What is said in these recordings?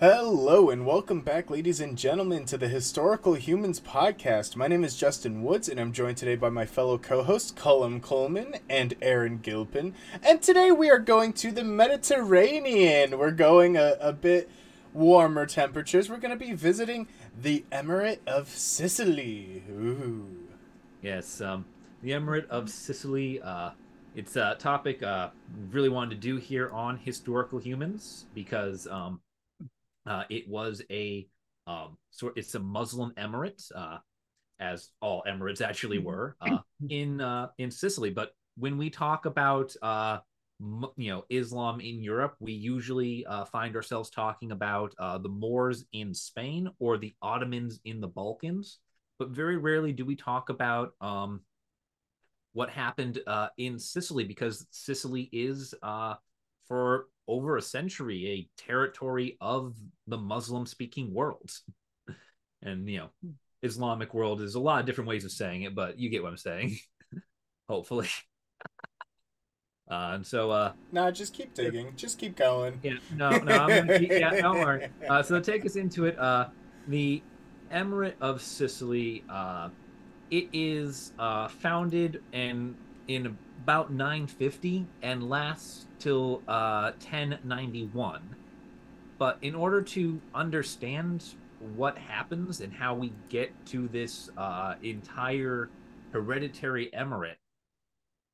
Hello and welcome back, ladies and gentlemen, to the Historical Humans podcast. My name is Justin Woods, and I'm joined today by my fellow co-hosts Colum Coleman and Aaron Gilpin. And today we are going to the Mediterranean. We're going a, a bit warmer temperatures. We're going to be visiting the Emirate of Sicily. Ooh. Yes, um, the Emirate of Sicily. Uh, it's a topic uh, really wanted to do here on Historical Humans because um, uh, it was a um, sort. It's a Muslim emirate, uh, as all emirates actually were uh, in uh, in Sicily. But when we talk about uh, m- you know Islam in Europe, we usually uh, find ourselves talking about uh, the Moors in Spain or the Ottomans in the Balkans. But very rarely do we talk about um, what happened uh, in Sicily because Sicily is uh, for over a century a territory of the Muslim speaking world. and, you know, Islamic world is a lot of different ways of saying it, but you get what I'm saying. Hopefully. Uh, and so, uh, Nah, just keep digging. Just keep going. yeah, no, no, I'm gonna keep, yeah, don't worry. Uh, so to take us into it, uh, the Emirate of Sicily, uh, it is uh, founded and in about 950 and lasts till uh, 1091. But in order to understand what happens and how we get to this uh, entire hereditary emirate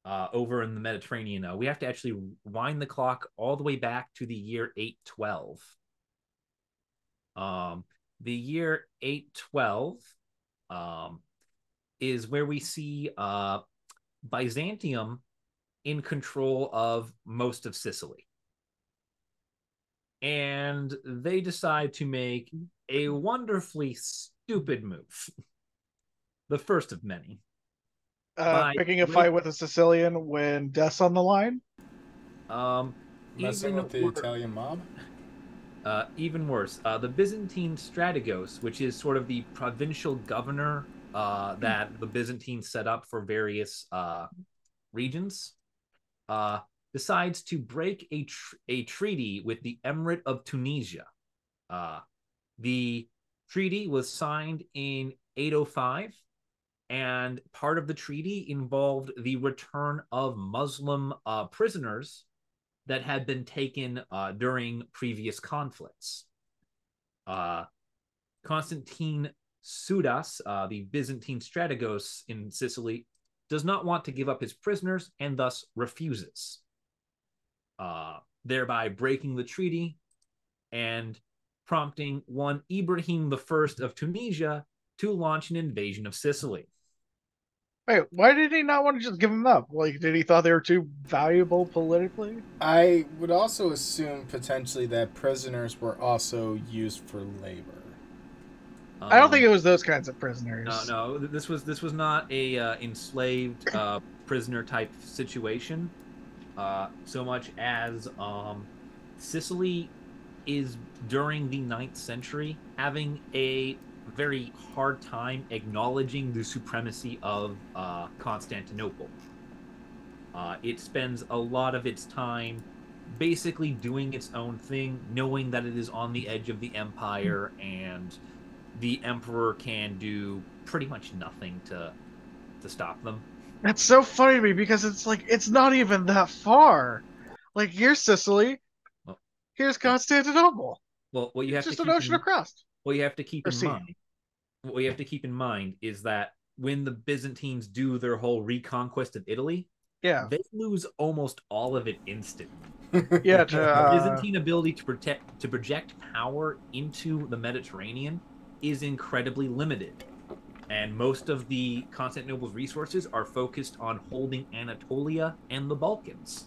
uh, over in the Mediterranean, uh, we have to actually wind the clock all the way back to the year 812. Um, the year 812 um, is where we see uh, Byzantium in control of most of Sicily. And they decide to make a wonderfully stupid move. The first of many. Uh, picking a fight with a Sicilian when death's on the line. Um, Messing even with the wor- Italian mob. Uh, even worse, uh, the Byzantine Strategos, which is sort of the provincial governor uh, that the Byzantines set up for various uh, regions, uh, decides to break a tr- a treaty with the Emirate of Tunisia. Uh, the treaty was signed in 805, and part of the treaty involved the return of Muslim uh, prisoners that had been taken uh, during previous conflicts. Constantine Sudas, uh, the Byzantine strategos in Sicily, does not want to give up his prisoners and thus refuses, uh, thereby breaking the treaty and prompting one Ibrahim I of Tunisia to launch an invasion of Sicily. Wait, why did he not want to just give them up? Like, did he thought they were too valuable politically? I would also assume potentially that prisoners were also used for labor. I don't Um, think it was those kinds of prisoners. No, no, this was this was not a uh, enslaved uh, prisoner type situation, uh, so much as um, Sicily is during the 9th century having a very hard time acknowledging the supremacy of uh, Constantinople. Uh, it spends a lot of its time basically doing its own thing, knowing that it is on the edge of the empire and the emperor can do pretty much nothing to to stop them. That's so funny to me because it's like it's not even that far. Like here's Sicily, Well, here's Constantinople. Well, what you have It's just to an keep ocean in, across. what you have to keep or in sea. mind, what you have to keep in mind is that when the Byzantines do their whole reconquest of Italy, Yeah, they lose almost all of it instantly. yeah. To, The uh, Byzantine ability to protect to project power into the Mediterranean is incredibly limited. And most of the Constantinople's resources are focused on holding Anatolia and the Balkans.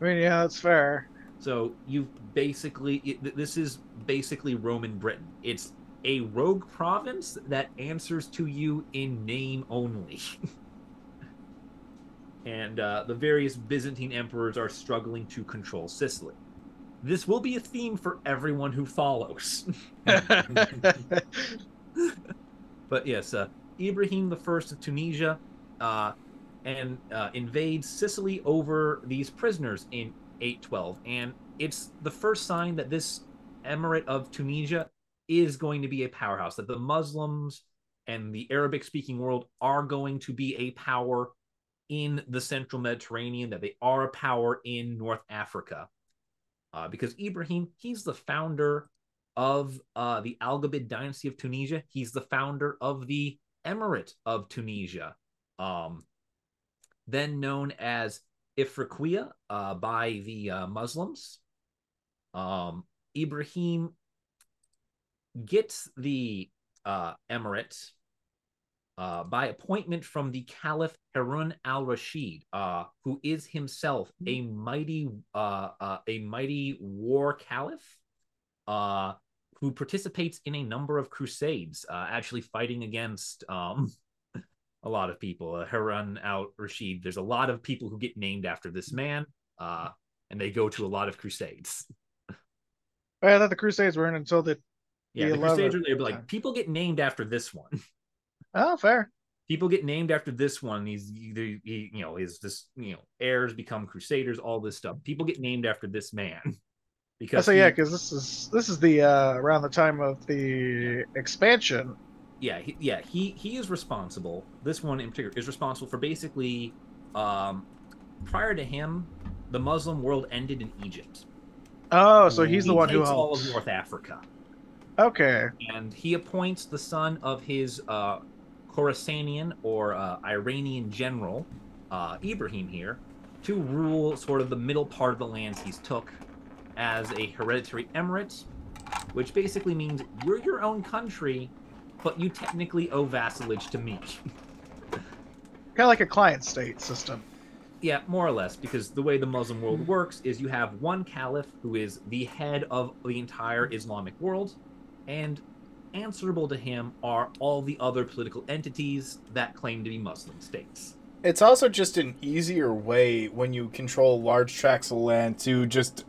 I mean, yeah, that's fair. So you've basically it, this is basically Roman Britain. It's a rogue province that answers to you in name only. and uh, the various Byzantine emperors are struggling to control Sicily. This will be a theme for everyone who follows. but yes, uh, Ibrahim I of Tunisia uh, and uh, invades Sicily over these prisoners in 812, and it's the first sign that this Emirate of Tunisia is going to be a powerhouse, that the Muslims and the Arabic speaking world are going to be a power in the central Mediterranean, that they are a power in North Africa. Uh, because Ibrahim, he's the founder of uh, the Alghabid dynasty of Tunisia. He's the founder of the Emirate of Tunisia, um, then known as Ifriqiya uh, by the uh, Muslims. Um, Ibrahim gets the uh, emirate uh, by appointment from the Caliph Harun al-Rashid, uh, who is himself a mighty, uh, uh, a mighty war caliph, uh, who participates in a number of crusades, uh, actually fighting against um, a lot of people. Uh, Harun al-Rashid. There's a lot of people who get named after this man, uh, and they go to a lot of crusades. I thought the Crusades weren't until the. Yeah, The the crusades are 11th. there, but like people get named after this one. Oh, fair. people get named after this one. He's either he, you know, is this you know heirs become crusaders, all this stuff. People get named after this man I because say yeah, because this is this is the uh around the time of the expansion. yeah, he, yeah, he he is responsible. This one in particular is responsible for basically, um, prior to him, the Muslim world ended in Egypt. Oh, so he's He the one who all helps. of North Africa, Okay. and he appoints the son of his uh, Khorasanian or uh, Iranian general, uh, Ibrahim here, to rule sort of the middle part of the lands he's took as a hereditary emirate, which basically means you're your own country, but you technically owe vassalage to me. Kind of like a client state system. Yeah, more or less, because the way the Muslim world works is you have one caliph who is the head of the entire Islamic world, and answerable to him are all the other political entities that claim to be Muslim states. It's also just an easier way when you control large tracts of land to just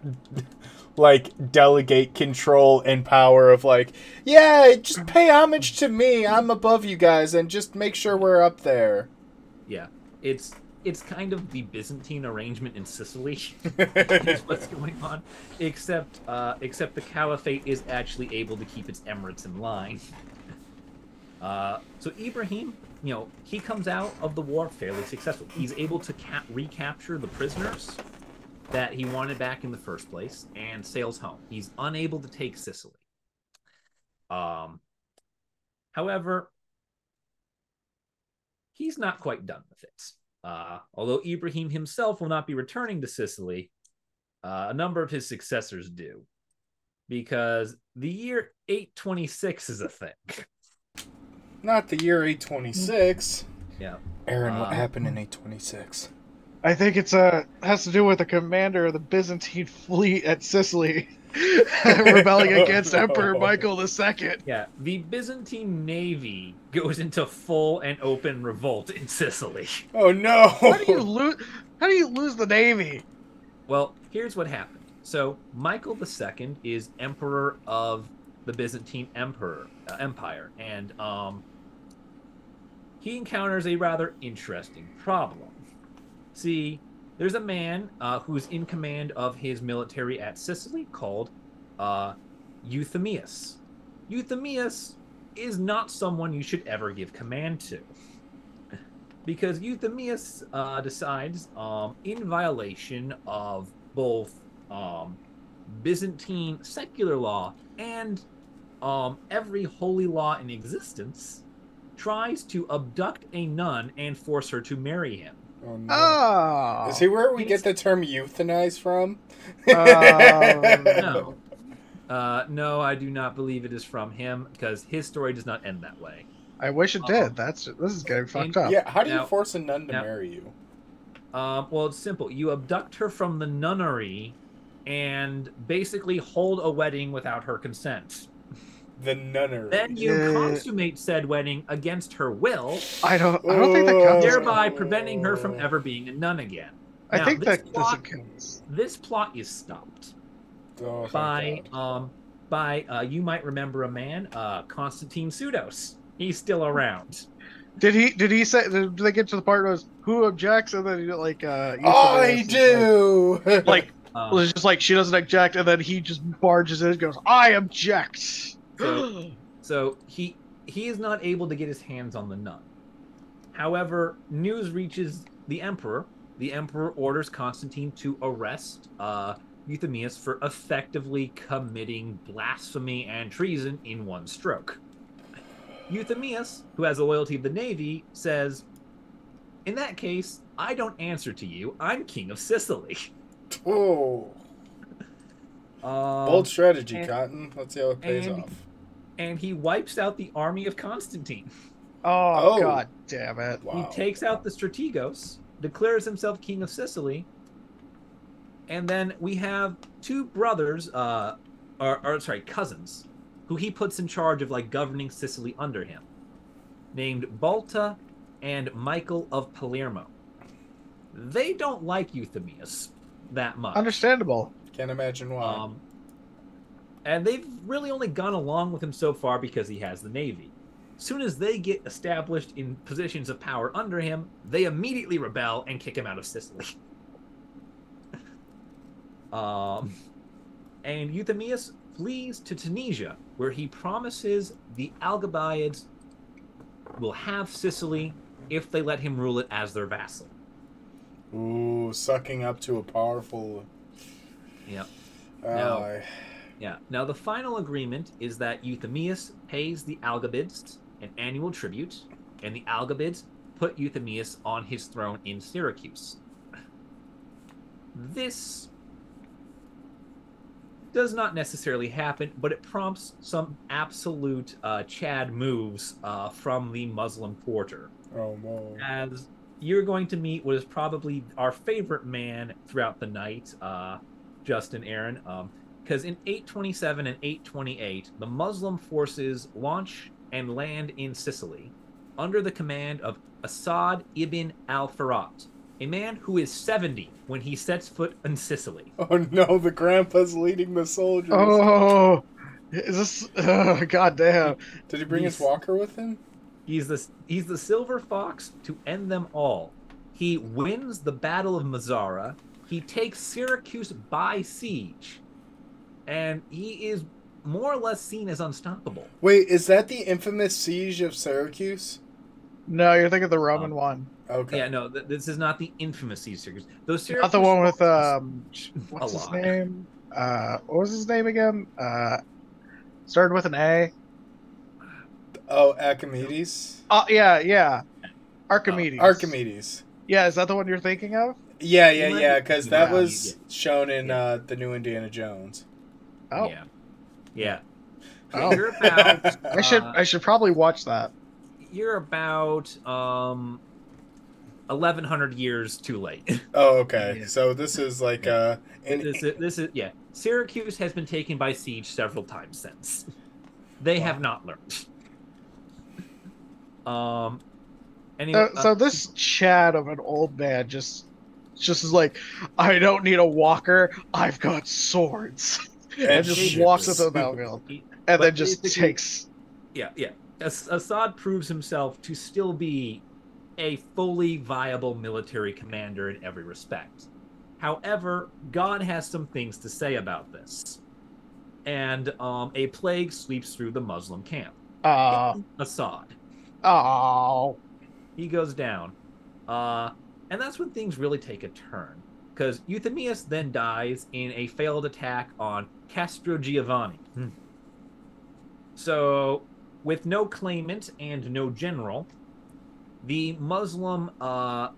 like delegate control and power of like, yeah, just pay homage to me. I'm above you guys and just make sure we're up there. Yeah, it's it's kind of the Byzantine arrangement in Sicily. is what's going on, except uh, except the caliphate is actually able to keep its emirates in line. Uh, so Ibrahim, you know, he comes out of the war fairly successful. He's able to ca- recapture the prisoners that he wanted back in the first place and sails home. He's unable to take Sicily. Um, however, he's not quite done with it. Uh, although Ibrahim himself will not be returning to Sicily, uh, a number of his successors do, because the year 826 is a thing. Not the year 826. Yeah. Aaron, what Uh, happened in 826? I think it's uh has to do with the commander of the Byzantine fleet at Sicily rebelling against Emperor Michael II. Yeah, the Byzantine navy goes into full and open revolt in Sicily. Oh no! How do you lose? How do you lose the navy? Well, here's what happened. So Michael II is emperor of the Byzantine emperor uh, empire, and um, he encounters a rather interesting problem. See, there's a man uh, who's in command of his military at Sicily called uh, Euthemius. Euthemius is not someone you should ever give command to. Because Euthemius uh, decides, um, in violation of both um, Byzantine secular law and um, every holy law in existence, tries to abduct a nun and force her to marry him. Oh, no. Oh, Is he where we get the term euthanize from? Um, No. Uh, no, I do not believe it is from him because his story does not end that way. I wish it Um, did. That's this is getting fucked up. Yeah, how do you force a nun to now- marry you? Um, well, it's simple. You abduct her from the nunnery and basically hold a wedding without her consent. The nunnery. Then you Yeah. consummate said wedding against her will, I don't. I don't think that counts. Oh. thereby preventing her from ever being a nun again. I Now, think this that plot- doesn't count. This plot is stopped Oh, by um by uh, you might remember a man, uh, Constantine Pseudos. He's still around. Did he? Did he say? Did they get to the part where it was who objects and then he like? uh I do. Like, like Um, Well, it's just like she doesn't object, and then he just barges in and goes, "I object." So- So he he is not able to get his hands on the nun. However, news reaches the emperor. The emperor orders Constantine to arrest uh, Euthemius for effectively committing blasphemy and treason in one stroke. Euthemius, who has the loyalty of the navy, says, "In that case, I don't answer to you. I'm king of Sicily." Oh, Um, bold strategy, and- Cotton. Let's see how it pays and- off. And he wipes out the army of Constantine. oh, Oh. god damn it! Wow. He takes out the Strategos, declares himself king of Sicily, and then we have two brothers, uh, or, or sorry, cousins, who he puts in charge of like governing Sicily under him, named Balta and Michael of Palermo. They don't like Euthemius that much. Understandable. Can't imagine why. Um, and they've really only gone along with him so far because he has the navy. Soon as they get established in positions of power under him, they immediately rebel and kick him out of Sicily. um, and Euthemius flees to Tunisia, where he promises the Algebiads will have Sicily if they let him rule it as their vassal. Ooh, sucking up to a powerful Yep. ally. Yeah. Now the final agreement is that Euthemius pays the Algabids an annual tribute, and the Algabids put Euthemius on his throne in Syracuse. This does not necessarily happen, but it prompts some absolute uh, Chad moves uh, from the Muslim quarter Oh, whoa. as you're going to meet what is probably our favorite man throughout the night, uh, Justin Aaron. Because in 827 and 828, the Muslim forces launch and land in Sicily under the command of Assad ibn al Furat, a man who is 70 when he sets foot in Sicily. Oh no, the grandpa's leading the soldiers. Oh, is this? Uh, god damn! Did he bring his walker with him? He's the he's the silver fox to end them all. He wins the Battle of Mazara. He takes Syracuse by siege, and he is more or less seen as unstoppable. Wait, is that the infamous siege of Syracuse? No, you're thinking of the Roman Um, one, Okay. Yeah, no, th- this is not the infamous siege of Syracuse. Those Syracuse not the one with um, what's his name? Uh, what was his name again? Uh, started with an A. Oh, Archimedes. Oh yeah, yeah, Archimedes. Archimedes. Yeah, is that the one you're thinking of? Yeah, yeah, yeah. Because that was shown in uh, the new Indiana Jones. Oh, Yeah, yeah. Oh. You're about I should uh, I should probably watch that. you're about um, eleven hundred years too late. Oh, okay. Yeah. So this is like uh, in, this is this is yeah. Syracuse has been taken by siege several times since. They have not learned. Um. Anyway, Uh, so this chat of an old man just just is like, I don't need a walker. I've got swords, and, And just ships. walks into the battlefield, he- and But then just takes. yeah, yeah. As- Assad proves himself to still be a fully viable military commander in every respect. However, God has some things to say about this, and um, a plague sweeps through the Muslim camp. Uh, Assad. oh, he goes down. Uh, and that's when things really take a turn. Because Euthemius then dies in a failed attack on Castro Giovanni. So, with no claimant and no general, the Muslim uh,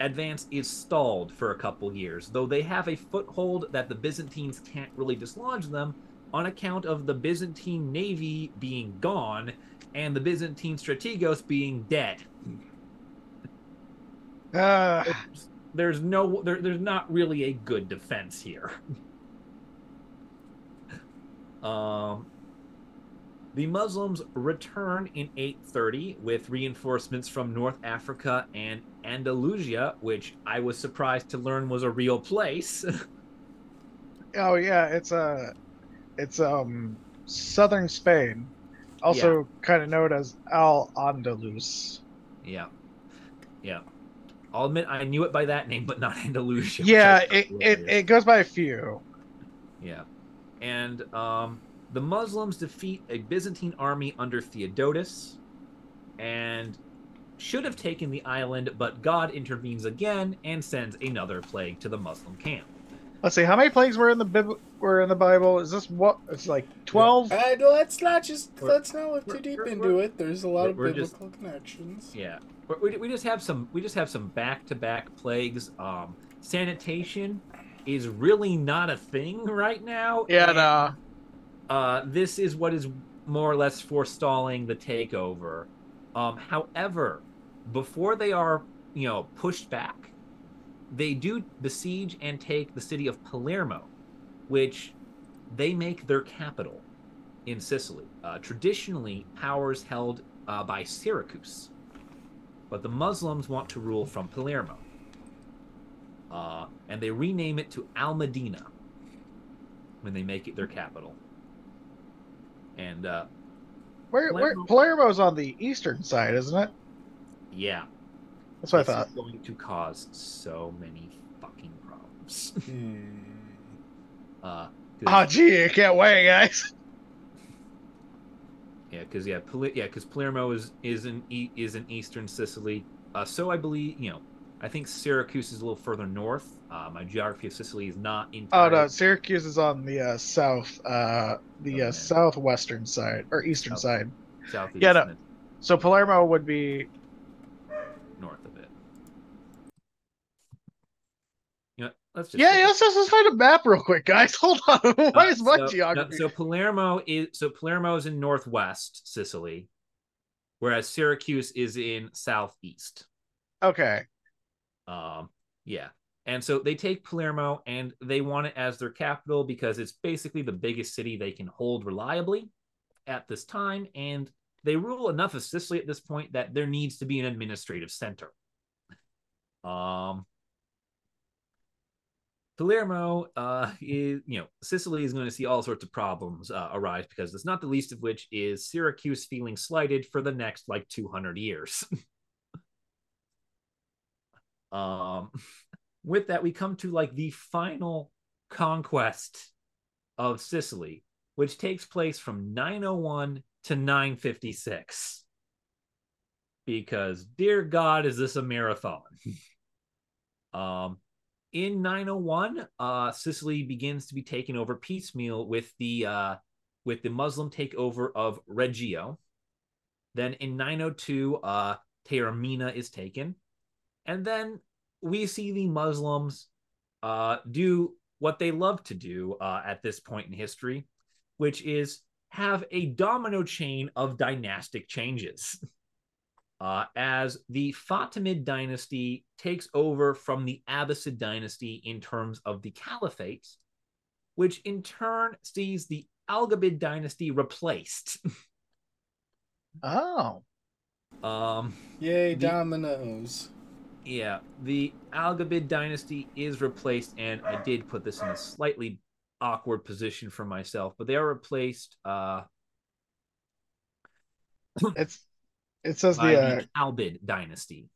advance is stalled for a couple years, though they have a foothold that the Byzantines can't really dislodge them on account of the Byzantine navy being gone and the Byzantine strategos being dead. uh, There's, there's no there, there's not really a good defense here. um the Muslims return in 830 with reinforcements from North Africa and Andalusia, which I was surprised to learn was a real place. oh yeah, it's uh, it's um, southern Spain, also kind of known as Al Andalus. yeah. Yeah. I'll admit I knew it by that name, but not Andalusia. Yeah, it, it, it goes by a few. Yeah. And um, the Muslims defeat a Byzantine army under Theodotus and should have taken the island, but God intervenes again and sends another plague to the Muslim camp. Let's see, how many plagues were in the Bib- were in the Bible? Is this what? It's like twelve. Uh, let's not just We're- let's not look too deep we're- into we're- it. There's a lot of we're just- biblical connections. Yeah. We, we, we just have some we just have some back-to-back plagues. Um, sanitation is really not a thing right now. Yeah, and, no. uh, this is what is more or less forestalling the takeover. Um, however, before they are, you know, pushed back, they do besiege and take the city of Palermo, which they make their capital in Sicily. Uh, traditionally, powers held uh, by Syracuse, but the Muslims want to rule from Palermo, uh, and they rename it to Al Medina when they make it their capital. And uh, Where, where Palermo- Palermo's on the eastern side, isn't it? yeah, That's what I this thought. is going to cause so many fucking problems. Hmm. uh, 'cause- Oh, gee, I can't wait, guys. Yeah, because yeah, Pal- yeah, because Palermo is is in e- is in eastern Sicily. Uh, so I believe you know, I think Syracuse is a little further north. Uh, my geography of Sicily is not Oh no, Syracuse is on the uh, south, uh, the uh, Okay. southwestern side or eastern South. side. southeast Yeah, no. So Palermo would be north of it. You know, let's just yeah. yeah, Let's, let's find a map real quick, guys. Hold on. Why Uh, is my so, no, geography? so Palermo is so Palermo is in northwest Sicily, whereas Syracuse is in southeast. Okay. Um, yeah. And so they take Palermo and they want it as their capital because it's basically the biggest city they can hold reliably at this time. And they rule enough of Sicily at this point that there needs to be an administrative center. Um, Palermo uh, is, you know, Sicily is going to see all sorts of problems uh, arise because it's not the least of which is Syracuse feeling slighted for the next like 200 years. um, with that, we come to like the final conquest of Sicily, which takes place from 901 to 956. Because, dear God, is this a marathon? um, in 901, uh, Sicily begins to be taken over piecemeal with the uh, with the Muslim takeover of Reggio. Then in 902, uh, Taormina is taken, and then we see the Muslims uh, do what they love to do uh, at this point in history, which is have a domino chain of dynastic changes. Uh, as the Fatimid dynasty takes over from the Abbasid dynasty in terms of the caliphate, which in turn sees the Algabid dynasty replaced. Oh. Um, Yay, The- dominoes. Yeah, the Algabid dynasty is replaced, and I did put this in a slightly awkward position for myself, but they are replaced uh, It's it says by the uh, the Albid dynasty,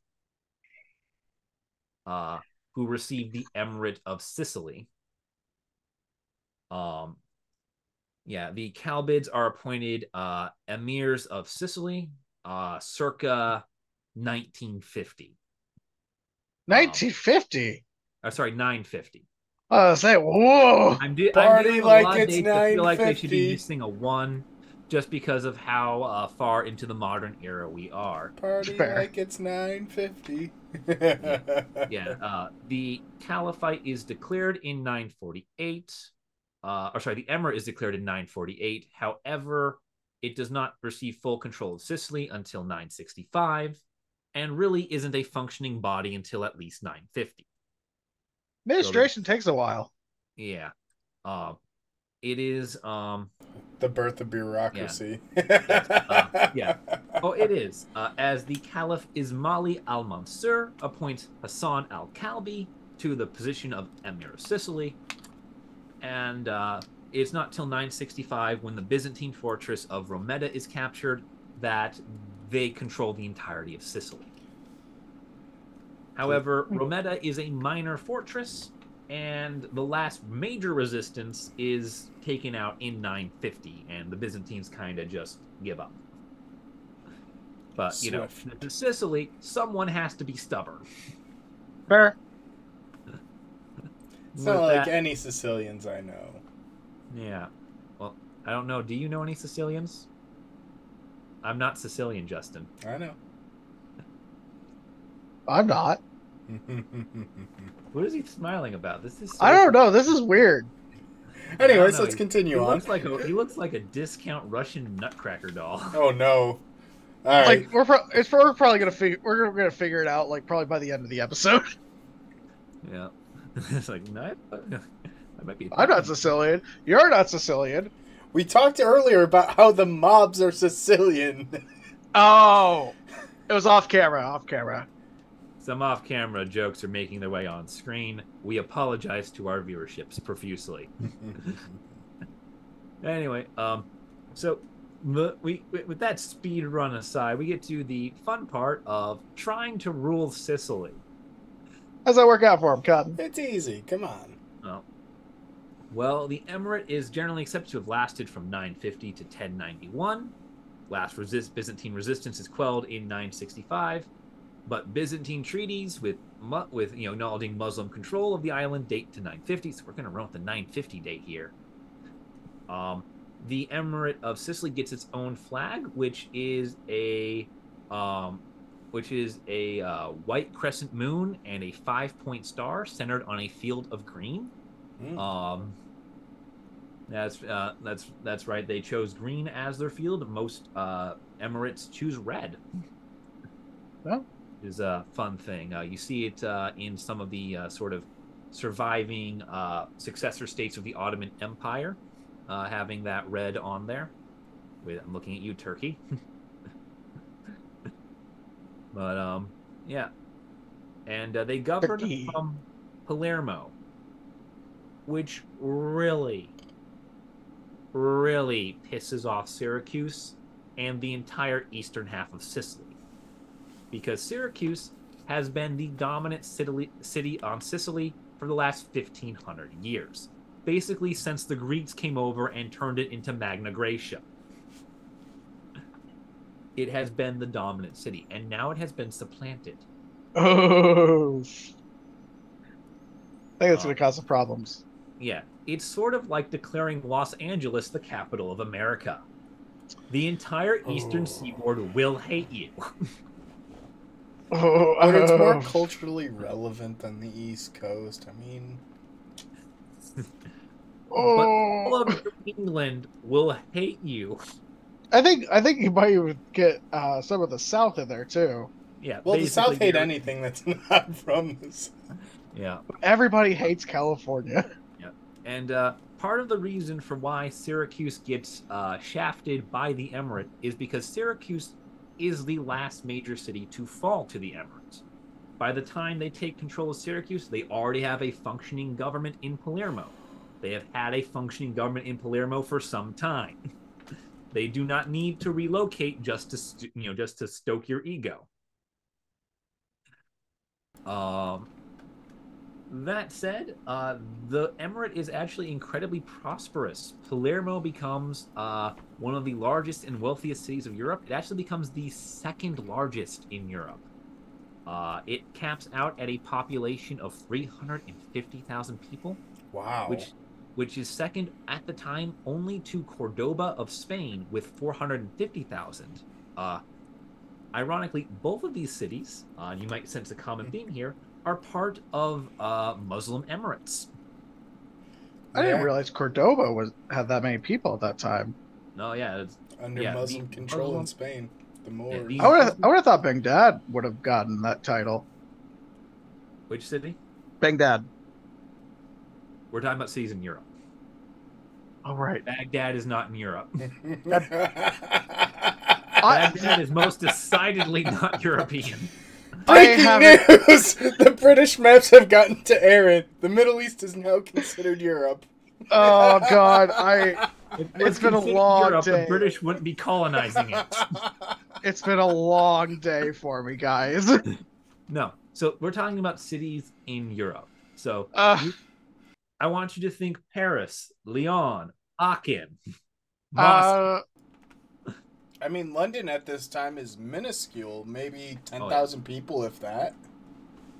uh, who received the Emirate of Sicily. Um, yeah, the Kalbids are appointed uh, emirs of Sicily, uh, circa 1950. 1950. Uh, sorry, 950. I was saying, whoa. I'm, do- Party I'm doing like a lot of it's that feel like they should be 950. missing a one, just because of how uh, far into the modern era we are. Party Fair. like it's 950. Yeah, uh, the Caliphate is declared in 948. Uh, or sorry, the Emir is declared in 948. However, it does not receive full control of Sicily until 965, and really isn't a functioning body until at least 950. Administration takes a while. Yeah. Uh, it is um the birth of bureaucracy. Uh, yeah. Oh, it is. Uh, as the Caliph Ismaili al Mansur appoints Hassan al Kalbi to the position of Emir of Sicily. And uh, it's not till 965, when the Byzantine fortress of Rometta is captured, that they control the entirety of Sicily. However, Rometta is a minor fortress, and the last major resistance is taken out in 950, and the Byzantines kind of just give up. But you know, to Sicily, someone has to be stubborn. Fair. It's not like that- any Sicilians I know. Yeah. Well, I don't know. Do you know any Sicilians? I'm not Sicilian, Justin. I know. I'm not. What is he smiling about? This is. so- I don't know. This is weird. Anyways, let's He- continue he on. looks like a he looks like a discount Russian nutcracker doll. Oh no. All right. Like we're pro- it's we're probably gonna figure we're gonna figure it out like probably by the end of the episode. Yeah. it's like no, I, I might be. I'm not Sicilian. You're not Sicilian. We talked earlier about how the mobs are Sicilian. Oh, it was off camera. Off camera. Some off-camera jokes are making their way on screen. We apologize to our viewerships profusely. Anyway, um, so we with that speed run aside, we get to the fun part of trying to rule Sicily. How's that work out for him, Cotton? it's easy. Come on. Well, the emirate is generally accepted to have lasted from 950 to 1091. Last resist Byzantine resistance is quelled in 965, but Byzantine treaties with with you know acknowledging Muslim control of the island date to 950. So we're going to run with the 950 date here. Um, the emirate of Sicily gets its own flag, which is a um, which is a uh, white crescent moon and a five point star centered on a field of green. Mm. Um, that's uh, that's that's right. They chose green as their field. Most uh, Emirates choose red. Well. is a fun thing. Uh, you see it uh, in some of the uh, sort of surviving uh, successor states of the Ottoman Empire, uh, having that red on there. Wait, I'm looking at you, Turkey. but um, yeah, and uh, they govern Turkey. from Palermo, which really, really pisses off Syracuse and the entire eastern half of Sicily. Because Syracuse has been the dominant city, city on Sicily for the last 1500 years. Basically, since the Greeks came over and turned it into Magna Graecia. It has been the dominant city, and now it has been supplanted. Oh. I think that's Oh. gonna uh, cause some problems. Yeah, it's sort of like declaring Los Angeles the capital of America. The entire eastern Oh. seaboard will hate you. Oh, But it's more oh. culturally relevant than the East Coast. I mean, all All of England will hate you. I think I think you might even get uh, some of the South in there too. Yeah. well, the South basically hate anything that's not from this. Yeah. Everybody hates California. And uh, part of the reason for why Syracuse gets uh, shafted by the Emirate is because Syracuse is the last major city to fall to the Emirates. By the time they take control of Syracuse, they already have a functioning government in Palermo. They have had a functioning government in Palermo for some time. They do not need to relocate just to you know just to stoke your ego. Um, that said, uh, the emirate is actually incredibly prosperous. Palermo becomes uh, one of the largest and wealthiest cities of Europe. It actually becomes the second largest in Europe. Uh, it caps out at a population of 350,000 people, Wow. which which is second at the time only to Cordoba of Spain with 450,000. Uh, ironically, both of these cities, uh, you might sense a common theme here, are part of uh, Muslim emirates. I didn't realize Cordoba was had that many people at that time. No, yeah, it's, under yeah, the Muslim control Muslim- in Spain. The Moors. the- I would have I would have thought Baghdad would have gotten that title. which city? Baghdad. We're talking about cities in Europe. Oh right. Baghdad is not in Europe. I- Baghdad is most decidedly not European. Breaking news! The British maps have gotten to Aaron. The Middle East is now considered Europe. Oh god, I If It's was been a long Europe, day. The British wouldn't be colonizing it. it's been a long day for me, guys. No, So we're talking about cities in Europe. So Uh, I want you to think Paris, Lyon, Aachen, Moscow. uh, I mean, London at this time is minuscule, maybe Oh, 10,000 people, if that.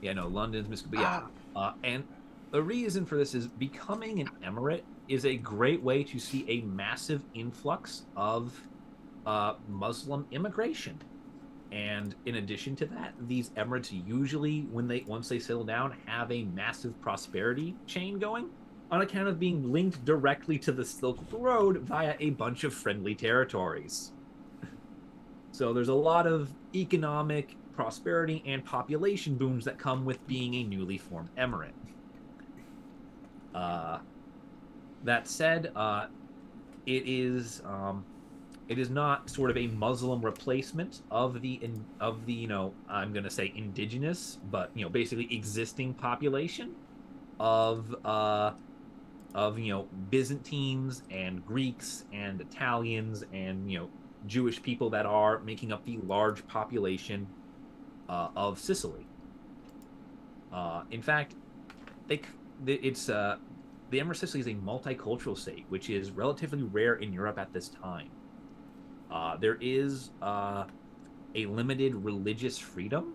yeah, no, London's but yeah. ah, Uh, and the reason for this is becoming an emirate is a great way to see a massive influx of uh, Muslim immigration. And in addition to that, these emirates usually, when they once they settle down, have a massive prosperity chain going on account of being linked directly to the Silk Road via a bunch of friendly territories. So there's a lot of economic prosperity and population booms that come with being a newly formed emirate. Uh, that said, uh, it is um, it is not sort of a Muslim replacement of the in, of the you know I'm gonna say indigenous, but you know basically existing population of uh, of you know Byzantines and Greeks and Italians and you know Jewish people that are making up the large population uh, of Sicily. Uh, in fact, they, it's uh, the of Sicily is a multicultural state, which is relatively rare in Europe at this time. Uh, there is uh, a limited religious freedom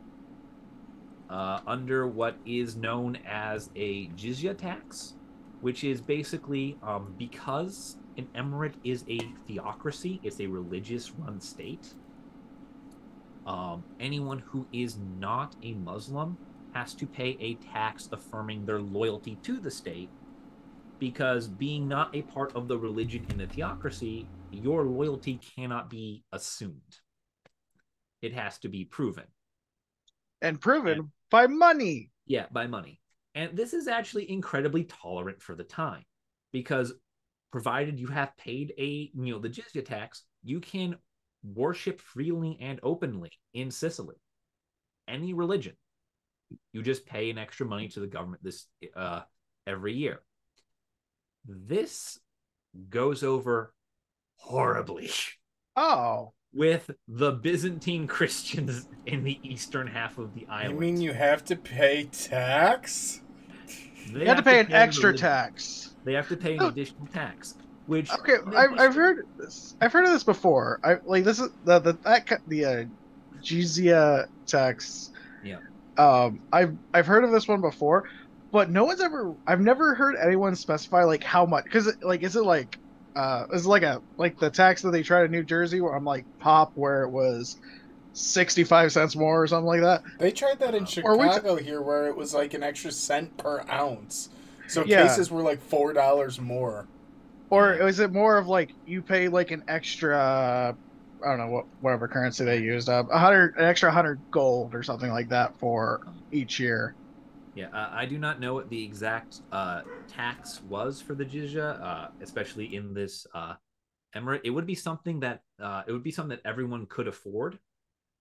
uh, under what is known as a jizya tax, which is basically um, because an emirate is a theocracy, it's a religious run state. Um, anyone who is not a Muslim has to pay a tax affirming their loyalty to the state because being not a part of the religion in the theocracy, your loyalty cannot be assumed. It has to be proven. and proven by money. Yeah, by money. And this is actually incredibly tolerant for the time because provided you have paid a you know the jizya tax, you can worship freely and openly in Sicily. Any religion. You just pay an extra money to the government this uh every year. This goes over horribly Oh, with the Byzantine Christians in the eastern half of the island. You mean you have to pay tax? They have to pay an extra the- tax. They have to pay an Oh. additional tax, which Okay, I've, I've heard this. I've heard of this before. I like this is the the that the uh, jizya tax. Yeah. Um, I've I've heard of this one before, but no one's ever. I've never heard anyone specify like how much. Because like, is it like, uh, is it like a like the tax that they tried in New Jersey where I'm like pop where it was sixty five cents more or something like that. They tried that in Or we t- Chicago here where it was like an extra cent per ounce. So Yeah. cases were like $4 more. Or is it more of like you pay like an extra, I don't know what whatever currency they used, uh, a hundred, an extra hundred gold or something like that for each year. Yeah, uh, I do not know what the exact uh, tax was for the jizya, uh, especially in this uh, emirate. It would be something that uh, it would be something that everyone could afford,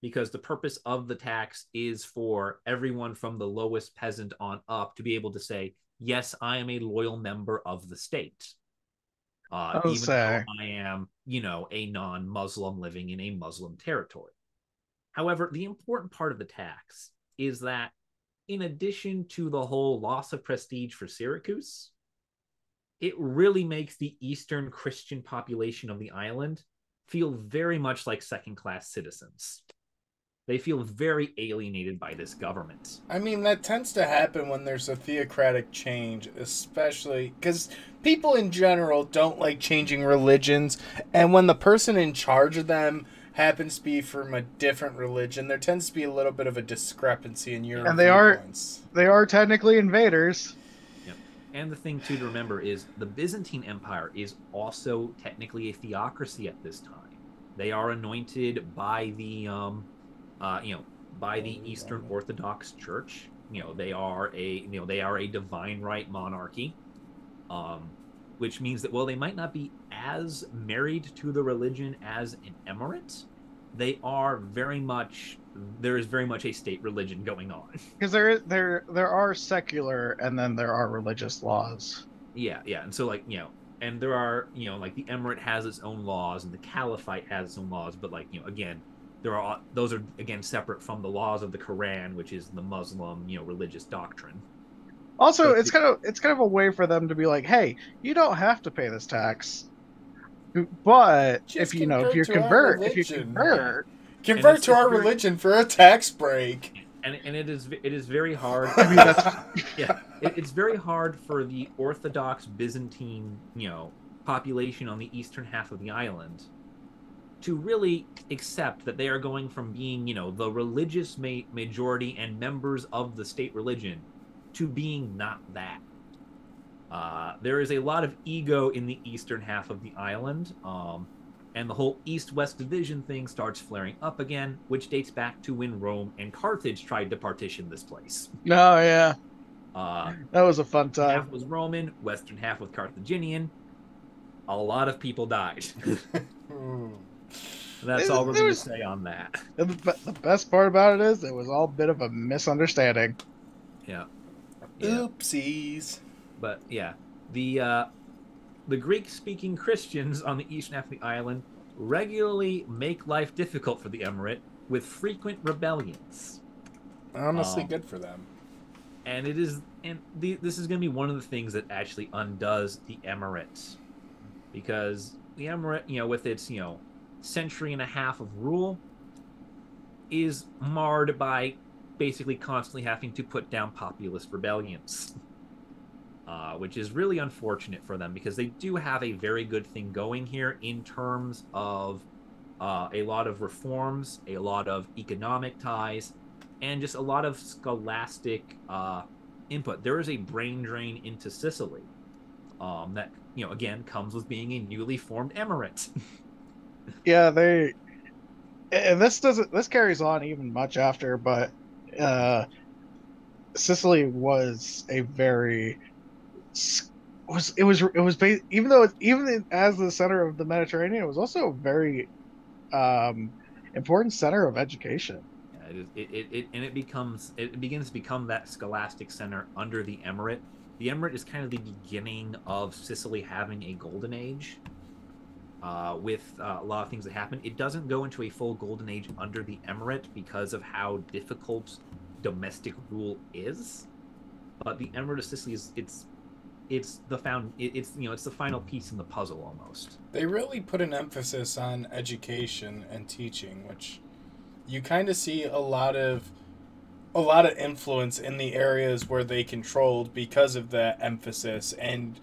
because the purpose of the tax is for everyone from the lowest peasant on up to be able to say, "Yes, I am a loyal member of the state." Uh, I'll even say. though I am, you know, a non-Muslim living in a Muslim territory. However, the important part of the tax is that in addition to the whole loss of prestige for Syracuse, it really makes the Eastern Christian population of the island feel very much like second class citizens. They feel very alienated by this government. I mean, that tends to happen when there's a theocratic change, especially because people in general don't like changing religions. And when the person in charge of them happens to be from a different religion, there tends to be a little bit of a discrepancy in your And they are- viewpoints. They are technically invaders. And the thing too to remember is the Byzantine Empire is also technically a theocracy at this time. They are anointed by the um uh you know by the Eastern Orthodox Church. You know, they are a you know, they are a divine right monarchy. Um which means that while they might not be as married to the religion as an emirate, they are very much there is very much a state religion going on. Because there, there, there are secular, and then there are religious laws. Yeah, yeah. And so like, you know, and there are, you know, like the emirate has its own laws and the caliphate has its own laws, but like, you know, again, there are those are again separate from the laws of the Quran, which is the Muslim, you know, religious doctrine. Also, But it's kind of it's kind of a way for them to be like, hey, you don't have to pay this tax, but if you know if you to our convert, if you convert, Convert to our very- religion for a tax break. And and it is it is very hard. I mean that's yeah, it, it's very hard for the Orthodox Byzantine, you know, population on the eastern half of the island to really accept that they are going from being, you know, the religious ma- majority and members of the state religion to being not that. Uh, there is a lot of ego in the eastern half of the island, um, and the whole east-west division thing starts flaring up again, which dates back to when Rome and Carthage tried to partition this place. no, yeah, Uh, that was a fun time. half was Roman, western half was Carthaginian. A lot of people died. That's There- all we're going to say on that. And the, best part about it is it was all a bit of a misunderstanding. Yeah. Oopsies. But yeah, the uh, the Greek-speaking Christians on the eastern half of the island regularly make life difficult for the emirate with frequent rebellions. Honestly, Um, good for them. and it is and the, this is going to be one of the things that actually undoes the emirates because the emirate you know with its you know century and a half of rule is marred by basically constantly having to put down populist rebellions uh, which is really unfortunate for them because they do have a very good thing going here in terms of uh, a lot of reforms a lot of economic ties and just a lot of scholastic uh, input. There is a brain drain into Sicily um, that, you know, again comes with being a newly formed emirate. Yeah, they and this doesn't this carries on even much after, but uh Sicily was a very was it was it was ba- even though even as the center of the Mediterranean, it was also a very um important center of education. Yeah, it, is, it, it, it and it becomes it begins to become that scholastic center under the emirate. The emirate is kind of the beginning of Sicily having a golden age. Uh, with uh, a lot of things that happen, it doesn't go into a full golden age under the emirate because of how difficult domestic rule is. But the emirate of Sicily is it's it's the found it, it's you know it's the final piece in the puzzle almost. They really put an emphasis on education and teaching, which you kind of see a lot of a lot of influence in the areas where they controlled because of that emphasis. And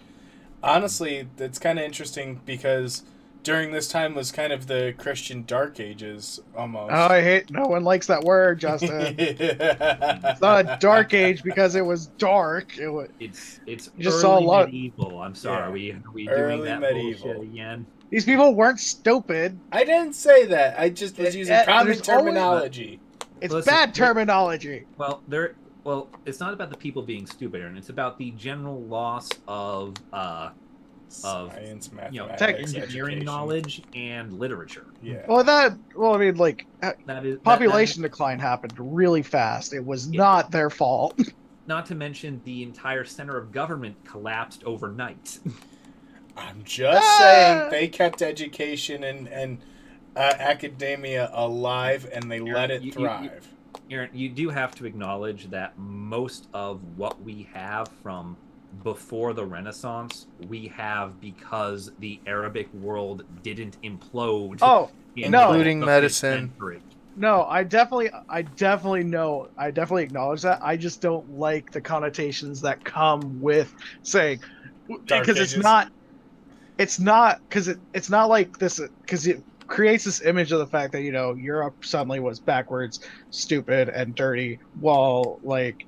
honestly, it's kind of interesting because during this time was kind of the Christian Dark Ages almost. Oh, I hate no one likes that word, Justin. it's not a dark age because it was dark. It was It's it's You just early saw a lot- medieval. I'm sorry, Yeah. are we, are we Early doing that medieval. bullshit again? these people weren't stupid. I didn't say that. I just was using eh, common there's always- terminology. It's Listen, bad there- terminology. Well, there. Well, it's not about the people being stupid, and it's about the general loss of uh, Of, Science, you know, mathematics, engineering education. knowledge and literature. Yeah. Well, that well, I mean, like uh, That is that- population decline happened really fast. It was Yeah. not their fault. not to mention the entire center of government collapsed overnight. I'm just Ah! saying they kept education and and uh, academia alive, and they Aaron, let it you- you- thrive. Aaron, you do have to acknowledge that most of what we have from before the Renaissance, we have because the Arabic world didn't implode. oh in no. the Including medicine. century. no, I definitely, I definitely know, I definitely acknowledge that. I just don't like the connotations that come with saying because it's not, it's not because it, it's not like this because it creates this image of the fact that you know Europe suddenly was backwards, stupid, and dirty, while like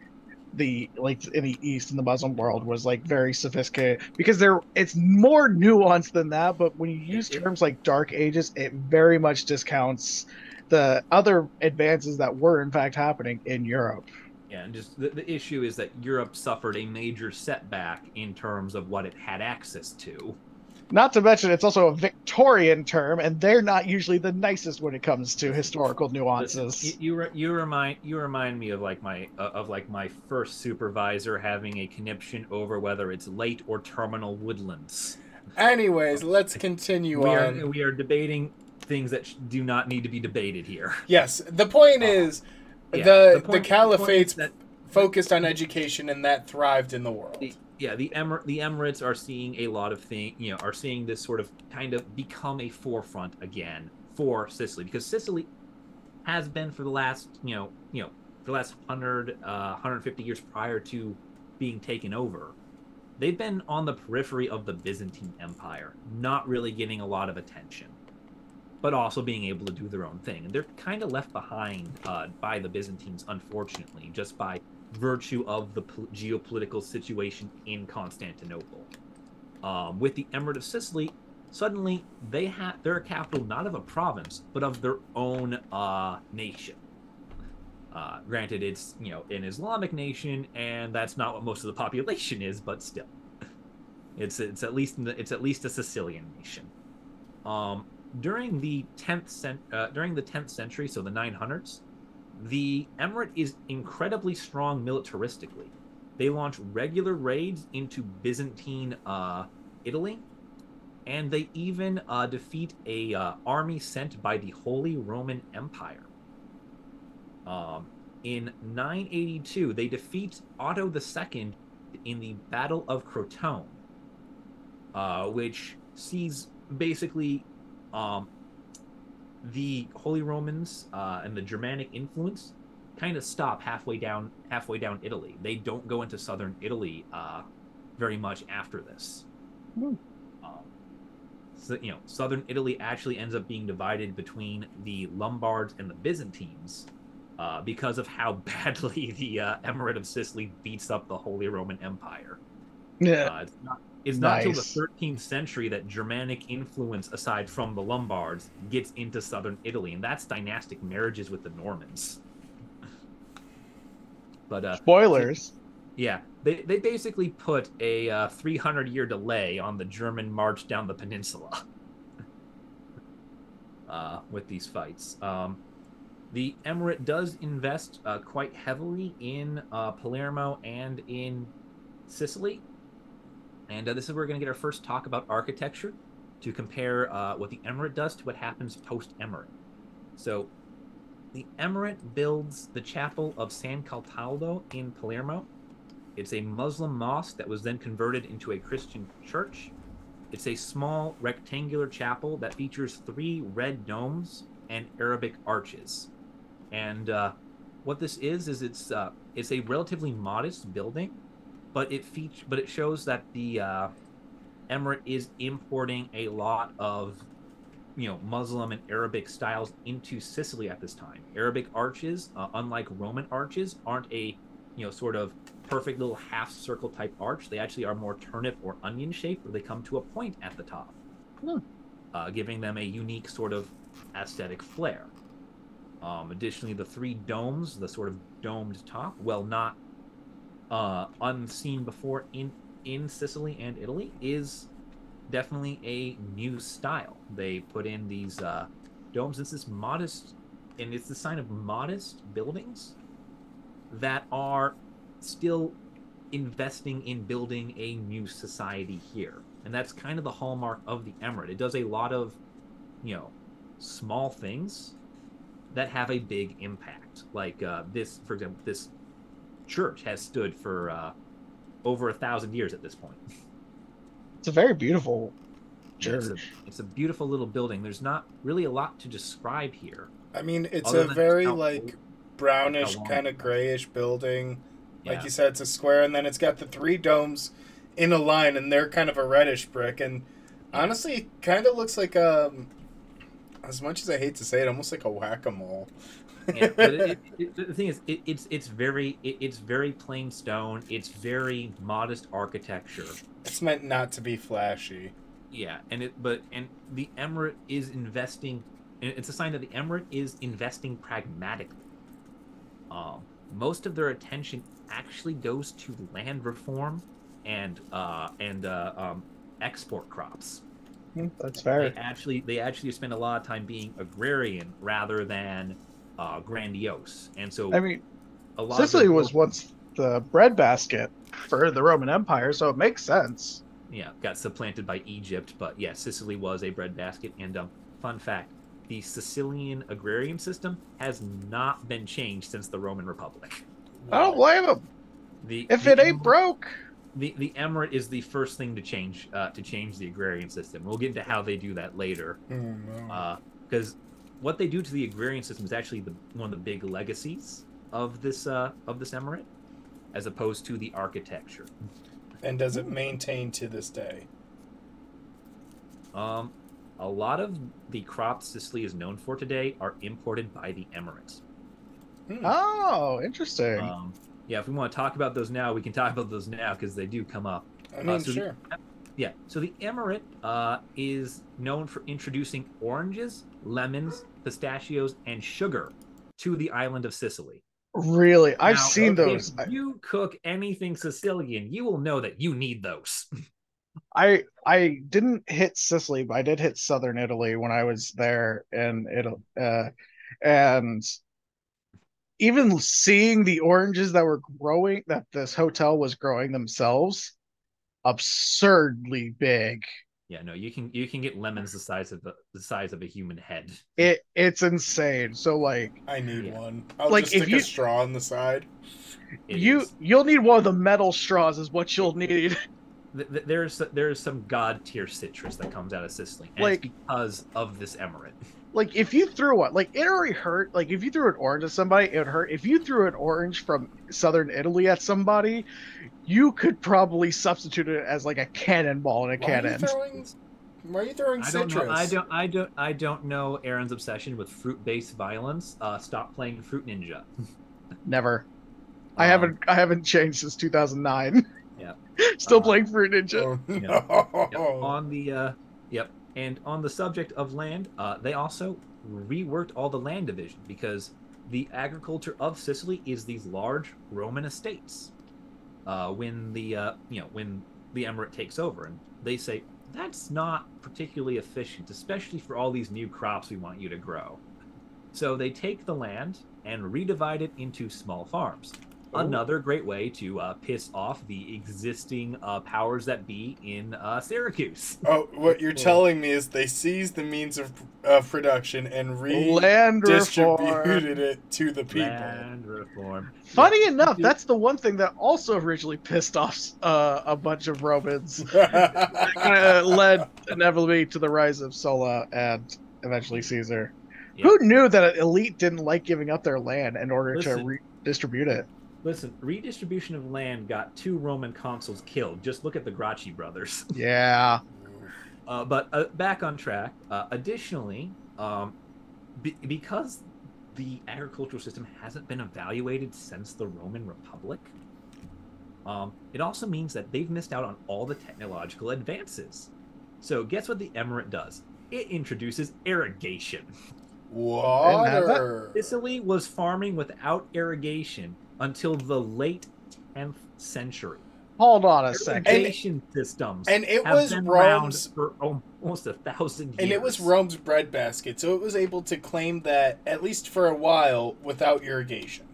the like in the east in the muslim world was like very sophisticated because there it's more nuanced than that but when you use terms like dark ages it very much discounts the other advances that were in fact happening in europe Yeah, and just the, the issue is that Europe suffered a major setback in terms of what it had access to. Not to mention it's also a victorian term and they're not usually the nicest when it comes to historical nuances You, you you remind you remind me of like my uh, of like my first supervisor having a conniption over whether it's late or terminal woodlands. Anyways, let's continue We on. are we are debating things that sh- do not need to be debated here. Yes, the point Uh, is yeah, the the point- the the caliphate's is that- focused on education and that thrived in the world. the, yeah the Emir- the emirates are seeing a lot of thing you know are seeing this sort of kind of become a forefront again for sicily because sicily has been for the last you know you know for the last 100 uh, 150 years prior to being taken over they've been on the periphery of the byzantine empire not really getting a lot of attention but also being able to do their own thing. And they're kind of left behind uh, by the byzantines unfortunately just by virtue of the pol- geopolitical situation in Constantinople. Um, with the Emirate of Sicily, suddenly they have they're a capital not of a province but of their own uh, nation. Uh, granted, it's you know an Islamic nation, and that's not what most of the population is, but still, it's it's at least the, it's at least a Sicilian nation. Um, during the tenth cent uh, during the tenth century, so the 900s, the emirate is incredibly strong militaristically. They launch regular raids into Byzantine uh, Italy, and they even uh, defeat a uh, army sent by the Holy Roman Empire. Um, in 982, they defeat Otto II in the Battle of Crotone, uh, which sees basically um, the Holy Romans uh, and the Germanic influence kind of stop halfway down halfway down Italy. They don't go into southern Italy uh, very much after this. Hmm. Um, so you know, southern Italy actually ends up being divided between the Lombards and the Byzantines uh, because of how badly the uh, Emirate of Sicily beats up the Holy Roman Empire. Yeah. Uh, it's not, it's not until Nice. the 13th century that Germanic influence, aside from the Lombards, gets into southern Italy, and that's dynastic marriages with the Normans. But uh, Spoilers. yeah, they, they basically put a uh, 300 year delay on the German march down the peninsula uh, with these fights. Um, the Emirate does invest uh, quite heavily in uh, Palermo and in Sicily. And uh, this is where we're going to get our first talk about architecture to compare uh, what the Emirate does to what happens post Emirate. So, the Emirate builds the chapel of San Cataldo in Palermo. It's a Muslim mosque that was then converted into a Christian church. It's a small rectangular chapel that features three red domes and Arabic arches. And uh, what this is is it's uh, it's a relatively modest building, but it feature but it shows that the uh, Emirate is importing a lot of you know Muslim and Arabic styles into Sicily at this time. Arabic arches, uh, unlike Roman arches, aren't a you know sort of perfect little half circle type arch. They actually are more turnip or onion shaped, where they come to a point at the top, Hmm. uh, giving them a unique sort of aesthetic flair. Um, additionally, the three domes, the sort of domed top, well, not uh, unseen before in in Sicily and Italy, is definitely a new style. They put in these uh, domes. It's this modest, and it's the sign of modest buildings that are still investing in building a new society here. And that's kind of the hallmark of the Emirate. It does a lot of, you know, small things that have a big impact. Like uh, this, for example, this church has stood for uh, over a thousand years at this point. It's a very beautiful Yeah, It's a, church. it's a beautiful little building. There's not really a lot to describe here. I mean, it's a very how like old- brownish, how kind of grayish building. Like you said, it's a square, and then it's got the three domes in a line, and they're kind of a reddish brick. And honestly, kind of looks like um, as much as I hate to say it, almost like a whack a mole. Yeah, but it, it, it, the thing is, it, it's it's very it, it's very plain stone. It's very modest architecture. it's meant not to be flashy. Yeah, and it but and the emirate is investing. It's a sign that the emirate is investing pragmatically. Um, most of their attention actually goes to land reform and uh, and uh, um, export crops. Hmm, That's They fair. actually they actually spend a lot of time being agrarian rather than uh, grandiose, and so I mean, a lot Sicily the- was once the breadbasket for the Roman Empire, so it makes sense. yeah got supplanted by Egypt, but yeah, Sicily was a breadbasket. And um, fun fact: the Sicilian agrarian system has not been changed since the Roman Republic. I don't blame them. The If the it ain't emirate- broke, the the emirate is the first thing to change uh, to change the agrarian system. We'll get into how they do that later, Oh, no. because what they do to the agrarian system is actually the one of the big legacies of this uh, of this emirate, as opposed to the architecture. and does it maintain to this day? Um, a lot of the crops Sicily is known for today are imported by the Emirates. Hmm. oh, interesting. Um, yeah, if we want to talk about those now, we can talk about those now because they do come up. I mean, so the- sure. Yeah, so the Emirate uh, is known for introducing oranges, lemons, pistachios, and sugar to the island of Sicily. really, I've Now, seen those. if you cook anything Sicilian, you will know that you need those. I I didn't hit Sicily, but I did hit southern Italy when I was there in Italy. Uh, and even seeing the oranges that were growing, that this hotel was growing themselves, absurdly big. Yeah, no, you can you can get lemons the size of a, the size of a human head. It it's insane. So like I need Yeah. one. I'll Like, just if stick you- a straw on the side. You is- you'll need one of the metal straws is what you'll need. th- th- there's there's some god tier citrus that comes out of Sicily, and Like- it's because of this emirate. like if you threw one like it already hurt like if you threw an orange at somebody it would hurt if you threw an orange from southern italy at somebody you could probably substitute it as like a cannonball in a Why are you cannon throwing? Why are you throwing I don't know. I don't. I don't. I don't know Aaron's obsession with fruit-based violence. Uh, stop playing Fruit Ninja. never i Um, haven't i haven't changed since 2009 Yeah. still Uh, playing fruit ninja Oh, no. Yep, on the uh, yep, and on the subject of land, uh, they also reworked all the land division because the agriculture of Sicily is these large Roman estates. Uh, when the uh, you know when the emirate takes over, and they say that's not particularly efficient, especially for all these new crops we want you to grow. So they take the land and redivide it into small farms another great way to uh, piss off the existing uh, powers that be in uh, Syracuse. Oh, what you're telling me is they seized the means of, of production and redistributed it to the people. Land reform. funny Yeah. enough that's the one thing that also originally pissed off uh, a bunch of romans uh, led inevitably to the rise of Sulla and eventually Caesar. Yeah. Who knew that an elite didn't like giving up their land in order to Listen. redistribute it? Listen, redistribution of land got two Roman consuls killed. Just look at the Gracchi brothers. Yeah. Uh, but uh, back on track. Uh, additionally, um, be- because the agricultural system hasn't been evaluated since the Roman Republic, um, it also means that they've missed out on all the technological advances. So, guess what the emirate does? It introduces irrigation. Water. Sicily was farming without irrigation until the late 10th century. Hold on a second. Irrigation systems and it have was been around Rome's for almost a thousand years. and it was Rome's breadbasket, so it was able to claim that at least for a while without irrigation.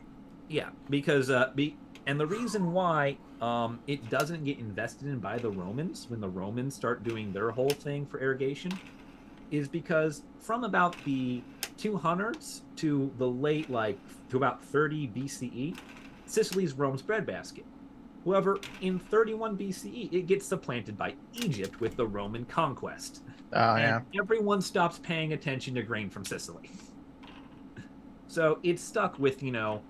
Yeah, because uh, be and the reason why um, it doesn't get invested in by the Romans when the Romans start doing their whole thing for irrigation is because from about the 200s to the late like to about 30 BCE, Sicily's Rome's breadbasket. However, in 31 BCE, it gets supplanted by Egypt with the Roman conquest. Oh yeah. and everyone stops paying attention to grain from Sicily. So it's stuck with, you know,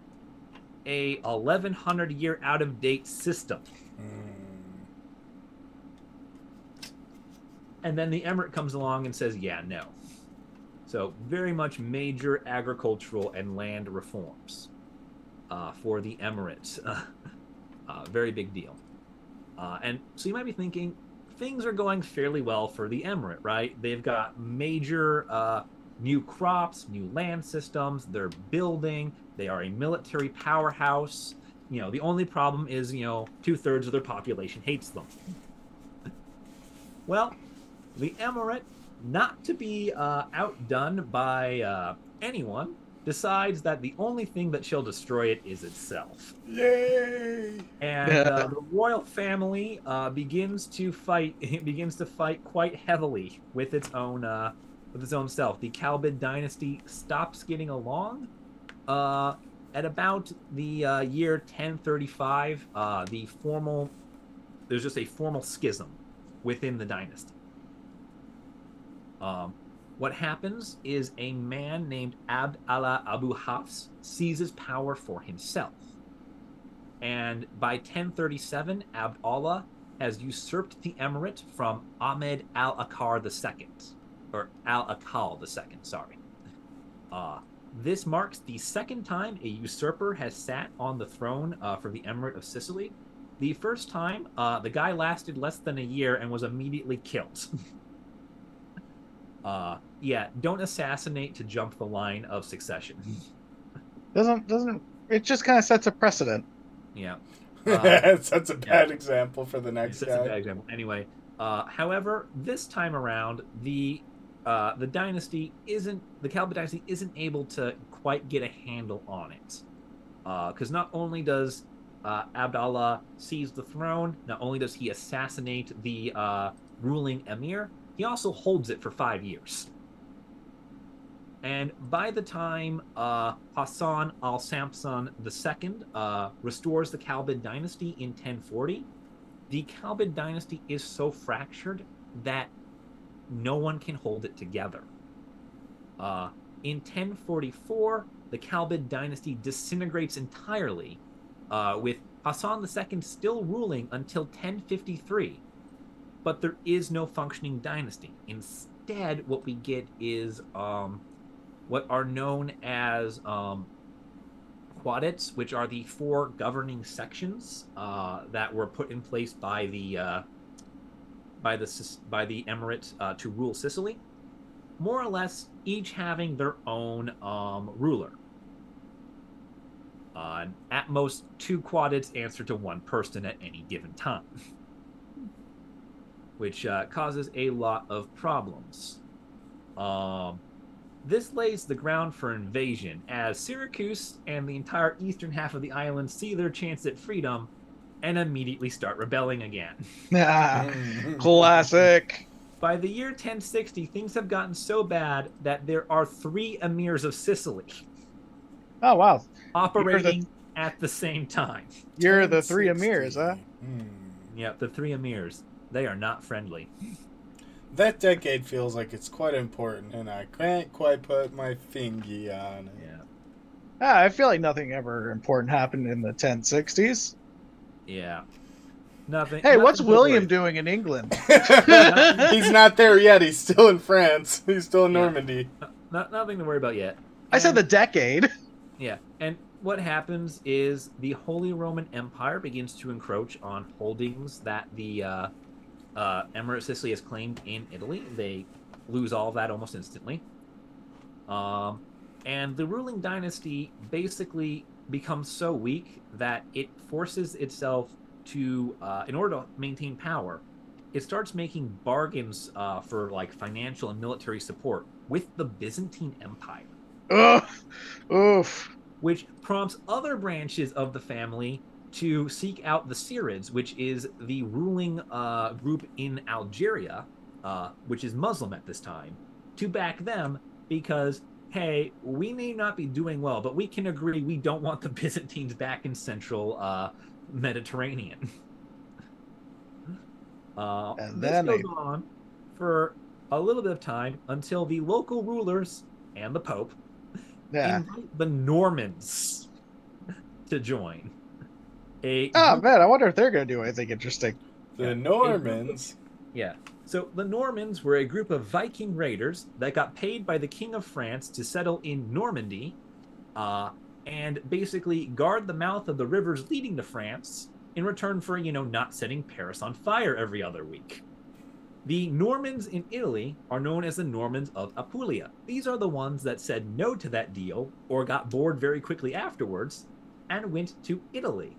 a 1100 year out of date system. Hmm. And then the emirate comes along and says, yeah, no. So very much major agricultural and land reforms uh, for the Emirates. uh, very big deal. Uh, and so you might be thinking, things are going fairly well for the emirate, right? They've got major uh, new crops, new land systems. They're building. They are a military powerhouse. You know, the only problem is, you know, two thirds of their population hates them. well, the emirate, not to be uh, outdone by uh, anyone, decides that the only thing that shall destroy it is itself. Yay! And uh, the royal family uh, begins to fight. It begins to fight quite heavily with its own uh, with its own self. The Kalbid dynasty stops getting along. Uh, at about the uh, year 1035, uh, the formal there's just a formal schism within the dynasty. Um, what happens is a man named Abd Allah Abu Hafs seizes power for himself. And by 1037, Abd Allah has usurped the emirate from Ahmed al Akar II, or al Akal II, sorry. Uh, this marks the second time a usurper has sat on the throne uh, for the emirate of Sicily. The first time, uh, the guy lasted less than a year and was immediately killed. uh, yeah, don't assassinate to jump the line of succession. Doesn't doesn't it just kind of sets a precedent? yeah. That's a bad yeah. example for the next That's a bad example. Anyway, uh, however, this time around, the uh, the dynasty isn't the Kalba dynasty isn't able to quite get a handle on it, because not only does uh, Abdallah seize the throne, not only does he assassinate the uh, ruling emir, he also holds it for five years. And by the time uh, Hassan al Samsam II uh, restores the Kalbid dynasty in 1040, the Kalbid dynasty is so fractured that no one can hold it together. Uh, in 1044, the Kalbid dynasty disintegrates entirely, uh, with Hassan II still ruling until 1053. But there is no functioning dynasty. Instead, what we get is um, what are known as um, quadits, which are the four governing sections uh, that were put in place by the uh, by the by the emirate uh, to rule Sicily, more or less each having their own um, ruler. Uh, at most, two quadits answer to one person at any given time, which uh, causes a lot of problems. Um, this lays the ground for invasion, as Syracuse and the entire eastern half of the island see their chance at freedom and immediately start rebelling again. Ah, Mm. classic. By the year 1060, things have gotten so bad that there are three emirs of Sicily Oh wow, operating at the same time. you're the three emirs, huh? Hmm. Yep, the three emirs. They are not friendly. That decade feels like it's quite important, and I can't quite put my fingy on it. Yeah. Ah, I feel like nothing ever important happened in the 1060s. Yeah. Nothing. Hey, what's nothing to William worry. doing in England? He's not there yet. He's still in France. He's still in Yeah. Normandy. No, nothing to worry about yet. I said the decade. Yeah, and what happens is the Holy Roman Empire begins to encroach on holdings that the uh, uh, Emirate Sicily has claimed in Italy. They lose all of that almost instantly. Um, and the ruling dynasty basically becomes so weak that it forces itself to, uh, in order to maintain power, it starts making bargains uh, for like financial and military support with the Byzantine Empire Ugh. Oof. which prompts other branches of the family to seek out the Zirids, which is the ruling uh, group in Algeria, uh, which is Muslim at this time, to back them because, hey, we may not be doing well, but we can agree we don't want the Byzantines back in central uh, Mediterranean. Uh, And this then goes they- on for a little bit of time until the local rulers and the Pope Yeah. invite the Normans to join. A Oh man, I wonder if they're gonna do anything interesting. The Yeah. Normans. yeah. So the Normans were a group of Viking raiders that got paid by the King of France to settle in Normandy, uh, and basically guard the mouth of the rivers leading to France in return for you know not setting Paris on fire every other week. The Normans in Italy are known as the Normans of Apulia. These are the ones that said no to that deal or got bored very quickly afterwards and went to Italy,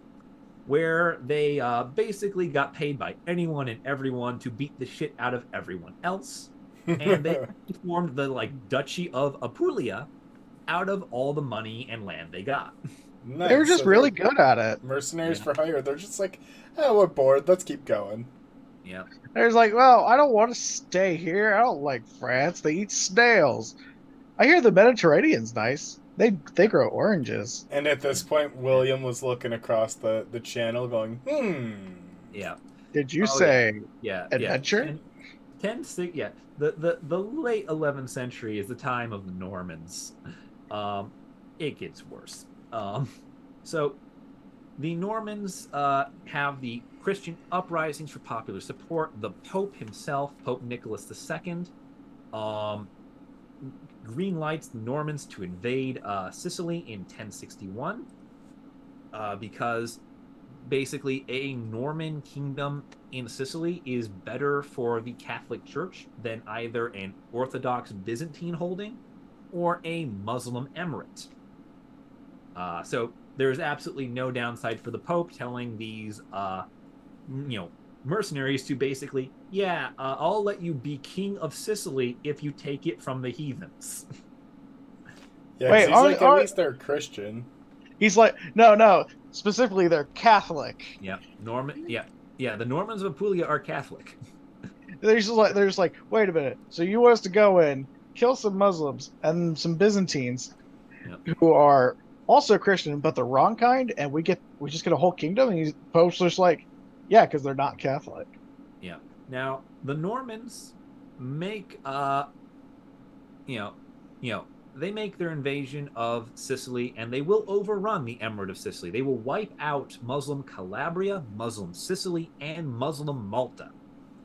where they uh, basically got paid by anyone and everyone to beat the shit out of everyone else. And they formed the like Duchy of Apulia out of all the money and land they got. Nice. They were just So really good at it. Mercenaries Yeah. for hire. They're just like, oh, we're bored. Let's keep going. Yeah. There's like, well, I don't want to stay here. I don't like France. They eat snails. I hear the Mediterranean's nice. They they grow oranges. And at this point, William was looking across the, the channel going, hmm. Yeah. Did you Oh, say Yeah. Adventure? Yeah. 10, 10 yeah. The, the the late 11th century is the time of the Normans. Um, it gets worse. Um, so the Normans uh, have the Christian uprisings for popular support. The Pope himself, Pope Nicholas II, um, green lights the Normans to invade uh, Sicily in 1061 uh, because basically a Norman kingdom in Sicily is better for the Catholic Church than either an Orthodox Byzantine holding or a Muslim emirate. Uh, so there's absolutely no downside for the Pope telling these, uh, you know, mercenaries to basically, yeah, uh, I'll let you be king of Sicily if you take it from the heathens. Yeah, 'cause Wait, he's are- like, are- at least they're Christian. he's like no no specifically they're Catholic. yeah, Norman. Yeah, yeah. The Normans of Apulia are Catholic. There's just like there's like wait a minute. So you want us to go in, kill some Muslims and some Byzantines Yep. who are also Christian but the wrong kind, and we get we just get a whole kingdom. And he's Pope's just like, yeah, because they're not Catholic. Yeah. Now, the Normans make uh you know, you know, they make their invasion of Sicily and they will overrun the Emirate of Sicily. They will wipe out Muslim Calabria, Muslim Sicily, and Muslim Malta.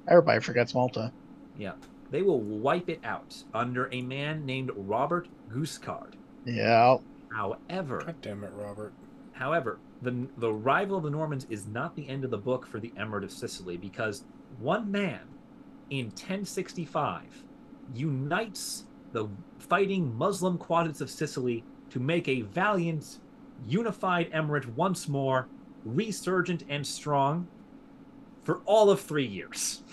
Everybody forgets Malta. Yeah. They will wipe it out under a man named Robert Guiscard. Yeah, However, God damn it, Robert. However, the the rival of the Normans is not the end of the book for the Emirate of Sicily because one man in 1065 unites the fighting Muslim quadrants of Sicily to make a valiant, unified emirate once more, resurgent and strong, for all of three years.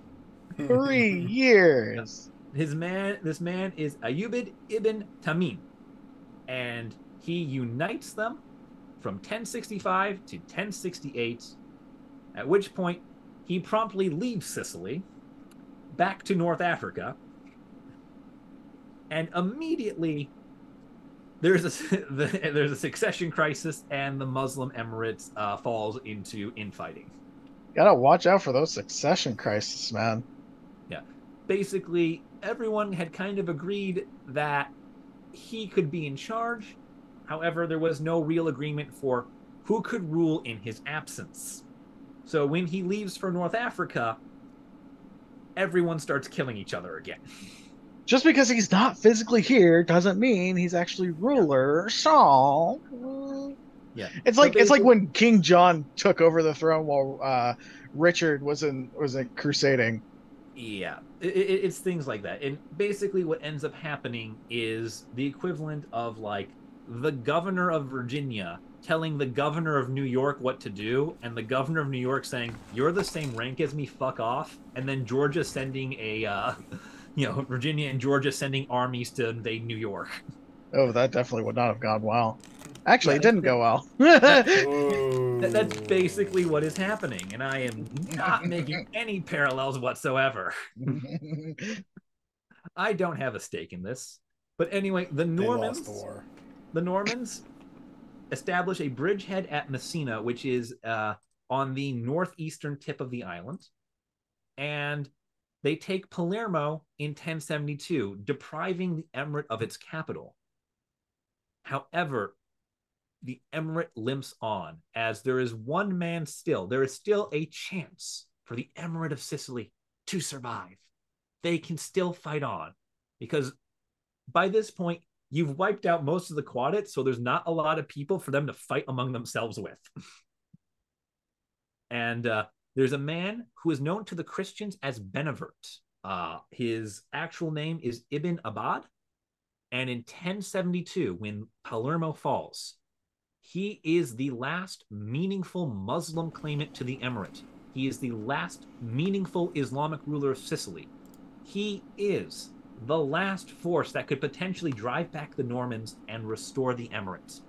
three years. His man, this man is Ayyubid ibn Tamim, and he unites them from 1065 to 1068. At which point, he promptly leaves Sicily, back to North Africa, and immediately there's a the, there's a succession crisis, and the Muslim Emirates uh, falls into infighting. Gotta watch out for those succession crises, man. Yeah, basically everyone had kind of agreed that he could be in charge. However, there was no real agreement for who could rule in his absence. So when he leaves for North Africa, everyone starts killing each other again. Just because he's not physically here doesn't mean he's actually ruler. So Yeah. it's So like it's like when King John took over the throne while uh, Richard was in was in crusading. Yeah, it, it, it's things like that. And basically, what ends up happening is the equivalent of like the governor of Virginia telling the governor of New York what to do, and the governor of New York saying, "You're the same rank as me, fuck off," and then Georgia sending a, uh, you know, Virginia and Georgia sending armies to invade New York. Oh, that definitely would not have gone well. Actually, it didn't go well. That, that's basically what is happening, and I am not making any parallels whatsoever. I don't have a stake in this. But anyway, the They Normans. lost the war. The Normans establish a bridgehead at Messina, which is uh, on the northeastern tip of the island, and they take Palermo in 1072, depriving the emirate of its capital. However, the emirate limps on as there is one man still. There is still a chance for the emirate of Sicily to survive. They can still fight on because by this point, you've wiped out most of the quadits, so there's not a lot of people for them to fight among themselves with. and uh, there's a man who is known to the Christians as Benevert. Uh, his actual name is Ibn Abad. And in 1072, when Palermo falls, he is the last meaningful Muslim claimant to the emirate. He is the last meaningful Islamic ruler of Sicily. He is the last force that could potentially drive back the Normans and restore the Emirates.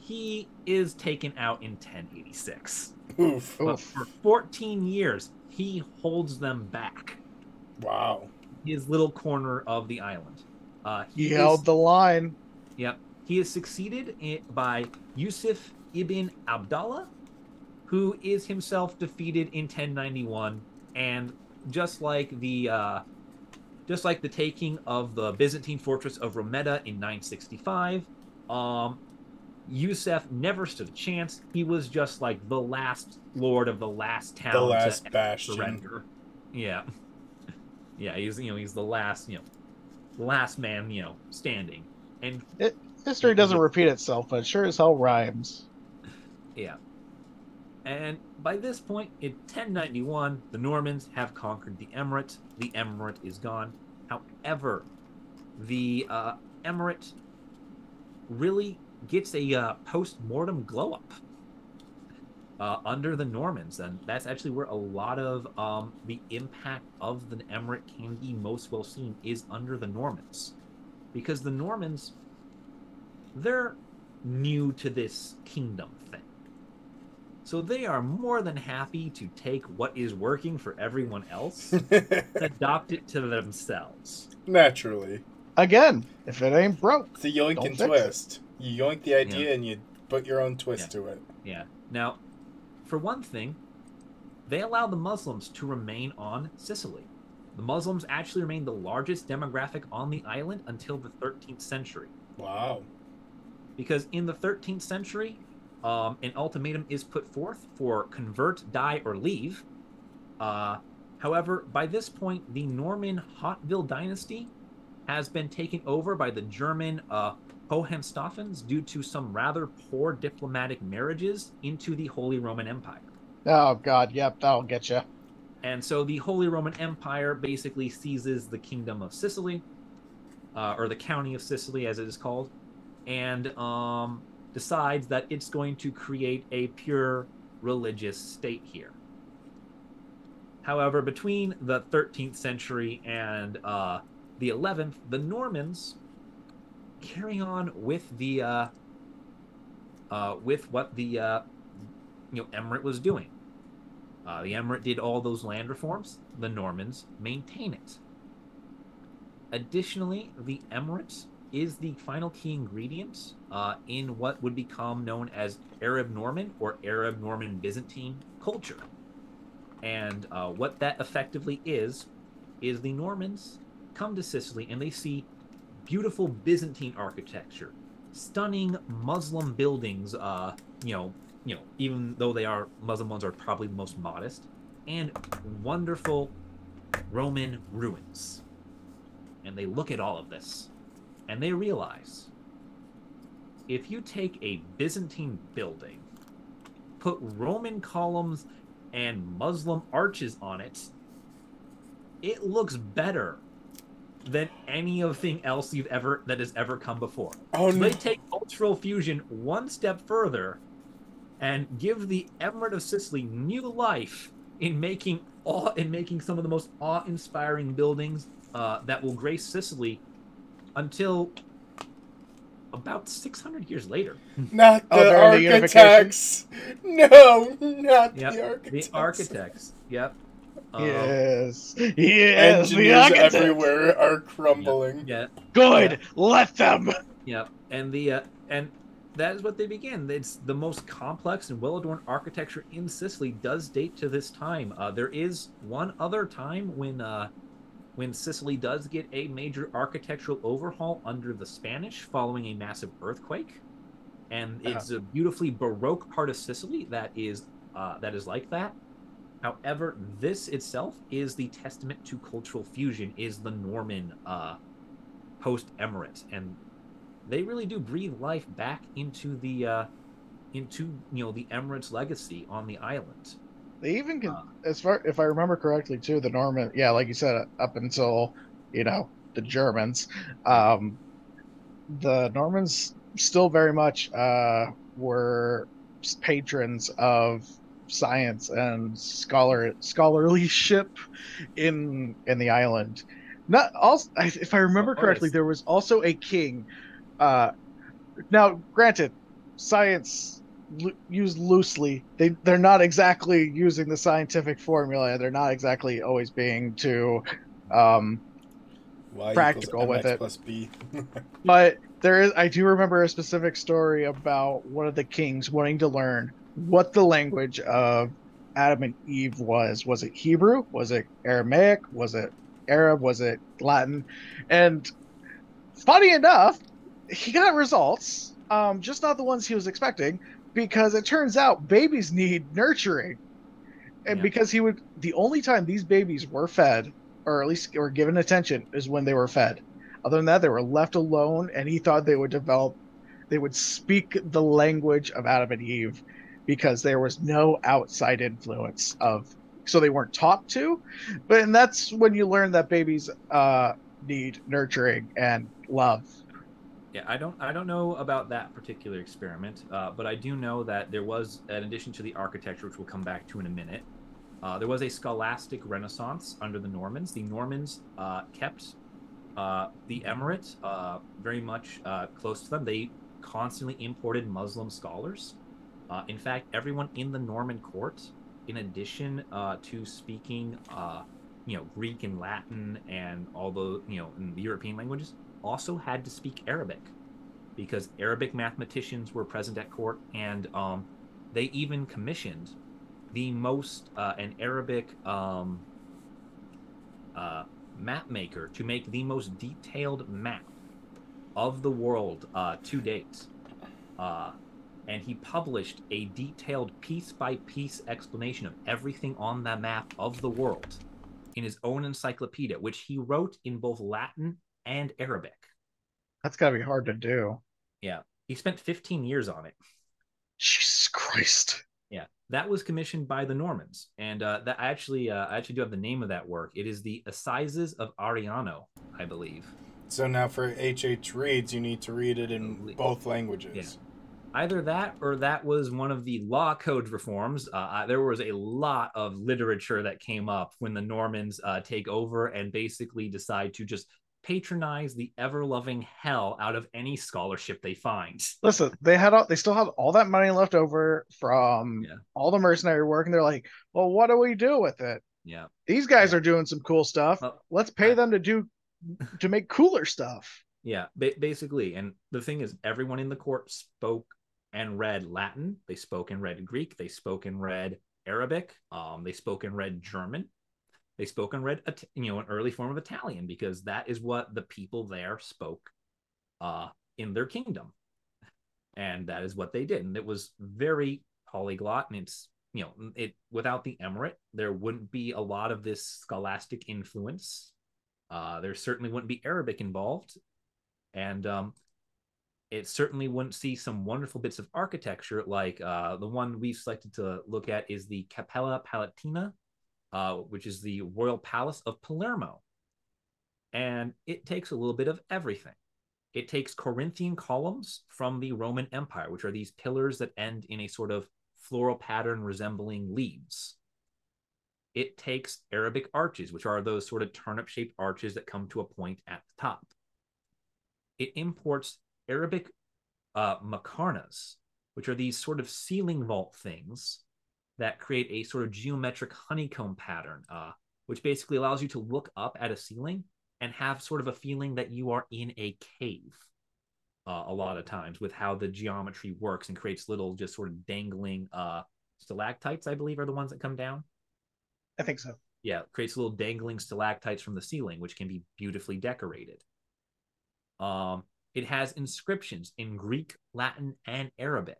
he is taken out in 1086. Oof. But Oof. for 14 years, he holds them back. Wow. His little corner of the island. Uh, He is- held the line. Yep. He is succeeded i- by Yusuf ibn Abdallah, who is himself defeated in 1091, and just like the uh, just like the taking of the Byzantine fortress of Rometta in 965, um, Yusuf never stood a chance. He was just like the last lord of the last town The to last bastion. surrender. Yeah. Yeah, he's you know, he's the last, you know, last man, you know, standing. And History doesn't repeat itself, but it sure as hell rhymes. Yeah. And by this point, in 1091, the Normans have conquered the Emirate. The Emirate is gone. However, the uh, Emirate really gets a uh, post mortem glow up uh, under the Normans. And that's actually where a lot of um, the impact of the Emirate can be most well seen is under the Normans. Because the Normans, they're new to this kingdom. So they are more than happy to take what is working for everyone else adopt it to themselves. Naturally. Again, if it ain't broke, It's a yoink Don't and fix it. twist. You yoink the idea and you put your own twist to it. Yeah. Now, for one thing, they allow the Muslims to remain on Sicily. The Muslims actually remained the largest demographic on the island until the 13th century. Wow. because in the 13th century, um, an ultimatum is put forth for convert, die, or leave. Uh, however, by this point, the Norman Hauteville dynasty has been taken over by the German uh, Hohenstaufens due to some rather poor diplomatic marriages into the Holy Roman Empire. oh god, yep, that'll get you. And so the Holy Roman Empire basically seizes the kingdom of Sicily, uh, or the county of Sicily, as it is called, and um, decides that it's going to create a pure religious state here. However, between the 13th century and uh, the 11th, the Normans carry on with the uh, uh, with what the uh, you know emirate was doing. Uh, the emirate did all those land reforms. The Normans maintain it. Additionally, the emirate is the final key ingredient uh, in what would become known as Arab Norman or Arab Norman Byzantine culture. And uh, what that effectively is, is the Normans come to Sicily and they see beautiful Byzantine architecture, stunning Muslim buildings. Uh, you know, you know, even though they are Muslim ones, are probably the most modest, and wonderful Roman ruins. And they look at all of this, and they realize if you take a Byzantine building, put Roman columns and Muslim arches on it, it looks better than anything else you've ever that has ever come before. Oh So no. they take cultural fusion one step further and give the Emirate of Sicily new life in making awe in making some of the most awe-inspiring buildings uh, that will grace Sicily until about 600 years later. Not Oh, the the architects. No, not Yep, the architects. The architects. Yep. Um, yes, yes, the Engineers architect. everywhere are crumbling. Yeah. Good, let them. Yep, and the uh, and that is what they began. It's the most complex and well-adorned architecture in Sicily does date to this time. Uh, there is one other time when uh, when Sicily does get a major architectural overhaul under the Spanish following a massive earthquake, and it's a beautifully Baroque part of Sicily that is uh, that is like that. However, this itself is the testament to cultural fusion. Is the Norman uh, post emirate and they really do breathe life back into the uh into you know the emirates legacy on the island They even can, Uh. as far if I remember correctly, too. The Norman, yeah, like you said, up until you know the Germans, um, the Normans still very much uh, were patrons of science and scholar scholarlyship in in the island. Not also, if I remember Oh, correctly, there was also a king. Uh, now, granted, science lo- used loosely. They they're not exactly using the scientific formula. They're not exactly always being too um, Y Practical with it. plus B. But there is, I do remember a specific story about one of the kings wanting to learn what the language of Adam and Eve was. Was it Hebrew? Was it Aramaic? Was it Arab? Was it Latin? And funny enough, he got results, um, just not the ones he was expecting, because it turns out babies need nurturing. And Yeah. because he would, the only time these babies were fed, or at least were given attention, is when they were fed. Other than that, they were left alone, and he thought they would develop, they would speak the language of Adam and Eve, because there was no outside influence of, so they weren't taught to. But and that's when you learn that babies uh, need nurturing and love. Yeah, I don't I don't know about that particular experiment, uh, but I do know that there was, in addition to the architecture, which we'll come back to in a minute, uh, there was a scholastic renaissance under the Normans. The Normans uh, kept uh, the emirate uh, very much uh, close to them. They constantly imported Muslim scholars. In fact, everyone in the Norman court, in addition to speaking, you know, Greek and Latin and all the you know and the European languages, also had to speak Arabic because Arabic mathematicians were present at court, and um, they even commissioned the most uh, an Arabic um, uh, map maker to make the most detailed map of the world uh, to date. Uh, and he published a detailed piece by piece explanation of everything on that map of the world in his own encyclopedia, which he wrote in both Latin and Arabic. That's got to be hard to do. Yeah. He spent 15 years on it. Jesus Christ. Yeah. That was commissioned by the Normans. And uh, that I actually uh, I actually do have the name of that work. It is the Assizes of Ariano, I believe. So now for H.H. Reads, you need to read it in both languages. Either that or that was one of the law code reforms. Uh, I- there was a lot of literature that came up when the Normans uh, take over and basically decide to just patronize the ever loving hell out of any scholarship they find. Listen, they had all, they still had all that money left over from Yeah. all the mercenary work, and they're like, "Well, what do we do with it? Yeah. These guys are doing some cool stuff. Well, Let's pay them to do to make cooler stuff." Yeah, ba- basically. And the thing is, everyone in the court spoke and read Latin. They spoke and read Greek. They spoke and read Arabic. Um, they spoke and read German. They spoke and read, you know, an early form of Italian because that is what the people there spoke uh, in their kingdom, and that is what they did. And it was very polyglot, and it's you know, it without the emirate, there wouldn't be a lot of this scholastic influence. Uh, there certainly wouldn't be Arabic involved, and um, it certainly wouldn't see some wonderful bits of architecture like uh, the one we've selected to look at is the Cappella Palatina, uh, which is the royal palace of Palermo. And it takes a little bit of everything. It takes Corinthian columns from the Roman Empire, which are these pillars that end in a sort of floral pattern resembling leaves. It takes Arabic arches, which are those sort of turnip shaped arches that come to a point at the top. It imports Arabic uh, muqarnas, which are these sort of ceiling vault things that create a sort of geometric honeycomb pattern, uh, which basically allows you to look up at a ceiling and have sort of a feeling that you are in a cave. Uh, a lot of times with how the geometry works and creates little just sort of dangling uh, stalactites, I believe, are the ones that come down I think so. yeah, creates little dangling stalactites from the ceiling, which can be beautifully decorated. Um, it has inscriptions in Greek, Latin, and Arabic.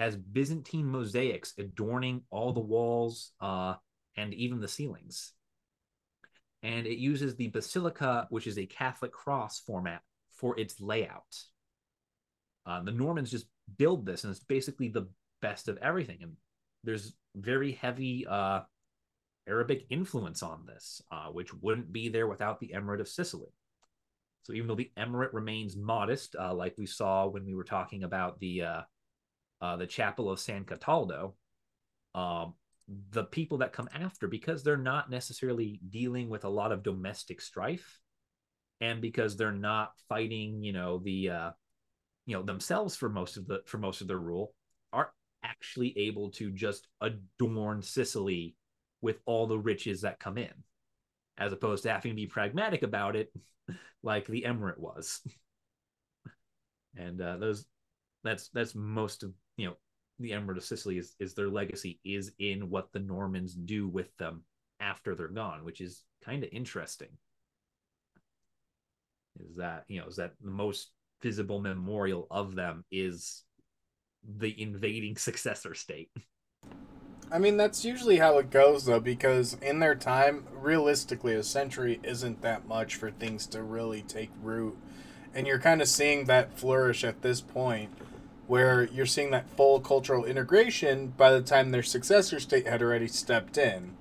Has Byzantine mosaics adorning all the walls uh, and even the ceilings. And it uses the basilica, which is a Catholic cross format, for its layout. Uh, the Normans just build this, and it's basically the best of everything. And there's very heavy uh, Arabic influence on this, uh, which wouldn't be there without the Emirate of Sicily. So even though the emirate remains modest, uh, like we saw when we were talking about the uh, the chapel of San Cataldo, um, the people that come after, because they're not necessarily dealing with a lot of domestic strife, and because they're not fighting, you know, the uh, you know themselves for most of the for most of their rule are actually able to just adorn Sicily with all the riches that come in, as opposed to having to be pragmatic about it, like the emirate was. and uh, those, that's that's most of you know the emirate of Sicily is is their legacy is in what the Normans do with them after they're gone, which is kind of interesting. Is that you know is that the most visible memorial of them is the invading successor state. I mean, that's usually how it goes, though, because in their time, realistically, a century isn't that much for things to really take root. And you're kind of seeing that flourish at this point, where you're seeing that full cultural integration by the time their successor state had already stepped in.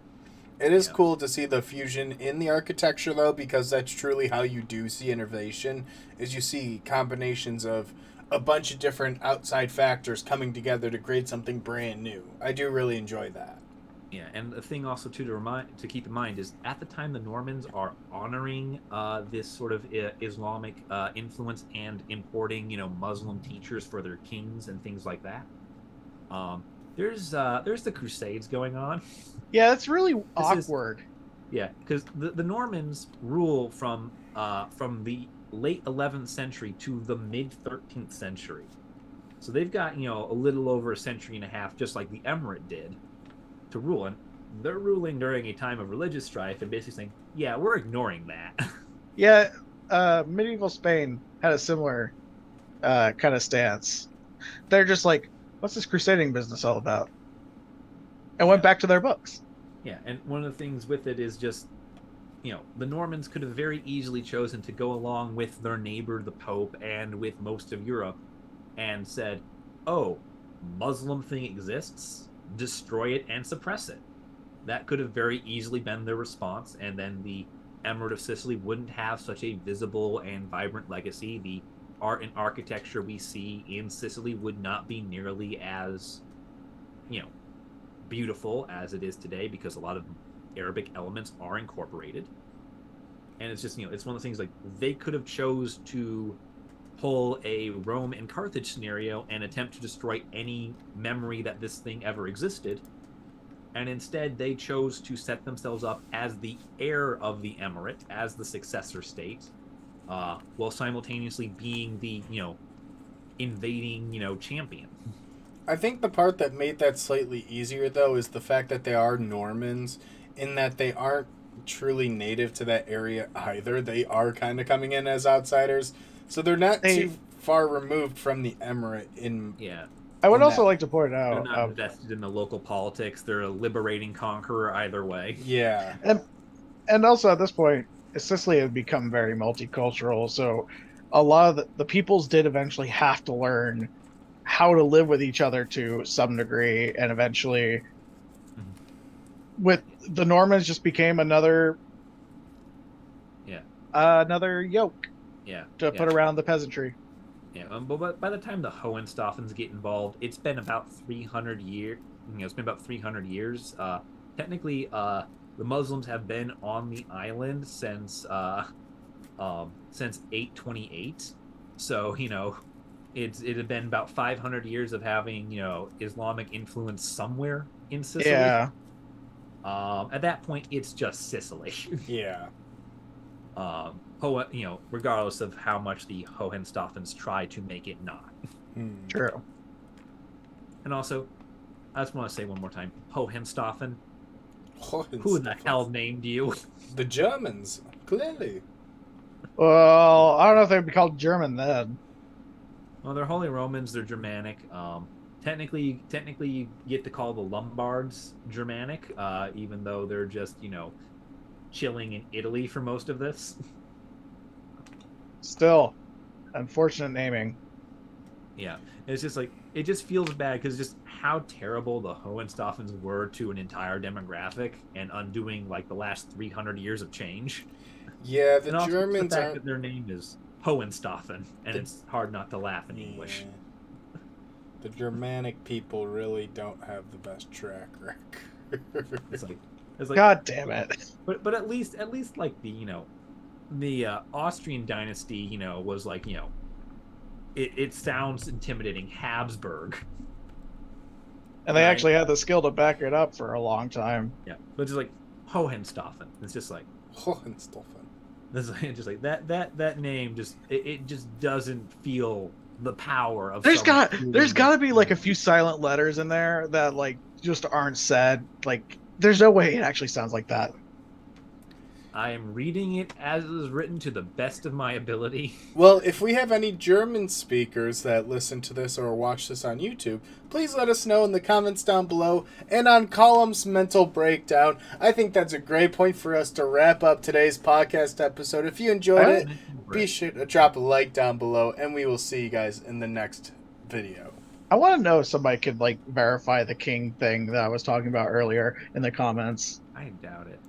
It is Yeah. cool to see the fusion in the architecture, though, because that's truly how you do see innovation, is you see combinations of a bunch of different outside factors coming together to create something brand new. I do really enjoy that. Yeah, and the thing also too to remind to keep in mind is at the time the Normans are honoring uh, this sort of uh, Islamic uh, influence and importing you know Muslim teachers for their kings and things like that. Um, there's uh, there's the Crusades going on. Yeah, it's really is- awkward. Yeah, because the, the Normans rule from uh, from the late 11th century to the mid 13th century. So they've got you know a little over a century and a half, just like the Emirate did, to rule, and they're ruling during a time of religious strife and basically saying, "Yeah, we're ignoring that." Yeah, uh, medieval Spain had a similar uh, kind of stance. They're just like, "What's this crusading business all about?" And went back to their books. Yeah, and one of the things with it is just, you know, the Normans could have very easily chosen to go along with their neighbor, the Pope, and with most of Europe, and said, "Oh, Muslim thing exists, destroy it and suppress it." That could have very easily been their response, and then the Emirate of Sicily wouldn't have such a visible and vibrant legacy. The art and architecture we see in Sicily would not be nearly as, you know, beautiful as it is today because a lot of Arabic elements are incorporated. And it's just, you know, it's one of the things like they could have chose to pull a Rome and Carthage scenario and attempt to destroy any memory that this thing ever existed. And instead, they chose to set themselves up as the heir of the emirate, as the successor state, uh, while simultaneously being the, you know, invading, you know, champion. I think the part that made that slightly easier, though, is the fact that they are Normans, in that they aren't truly native to that area either. They are kind of coming in as outsiders, so they're not They- too far removed from the emirate. In Yeah. I would also that- like to point out They're not um, invested in the local politics. They're a liberating conqueror either way. yeah, and and also at this point, Sicily had become very multicultural, so a lot of the, the peoples did eventually have to learn how to live with each other to some degree, and eventually, with the Normans, just became another, Yeah. uh, another yoke Yeah. to yeah, put around the peasantry. Yeah. Um, but by- by the time the Hohenstaufens get involved, it's been about 300 years. You know, it's been about 300 years. Uh, technically, uh, the Muslims have been on the island since uh, um, since 828. So you know, it's it had been about 500 years of having you know Islamic influence somewhere in Sicily. Yeah, Um, at that point, it's just Sicily. yeah. um, Ho- you know, regardless of how much the Hohenstaufens try to make it not. Hmm. true. And also, I just want to say one more time, Hohenstaufen. Who the hell named you? The Germans, clearly. Well, I don't know if they'd be called German then. well, they're Holy Romans. They're Germanic. Um, technically, technically, you get to call the Lombards Germanic, uh, even though they're just you know chilling in Italy for most of this. Still, unfortunate naming. Yeah, it's just like it just feels bad because just how terrible the Hohenstaufens were to an entire demographic and undoing like the last 300 years of change. Yeah, the and also Germans the fact aren't. that their name is Hohenstaufen, and The- it's hard not to laugh in English. Yeah. The Germanic people really don't have the best track record. It's like it's like, God damn it. but but at least at least like the you know the uh, Austrian dynasty you know was like you know it, it sounds intimidating. Habsburg. And they Right. actually had the skill to back it up for a long time. Yeah, but it's just like Hohenstaufen. It's just like Hohenstaufen. this, just like that that that name just it, it just doesn't feel the power of. There's got there's got to be like a few silent letters in there that like just aren't said. Like there's no way it actually sounds like that. I am reading it as it is written to the best of my ability. Well, if we have any German speakers that listen to this or watch this on YouTube, please let us know in the comments down below and on Colum's mental breakdown. I think that's a great point for us to wrap up today's podcast episode. If you enjoyed it, be sure to drop a like down below, and we will see you guys in the next video. I want to know if somebody could like verify the king thing that I was talking about earlier in the comments. I doubt it.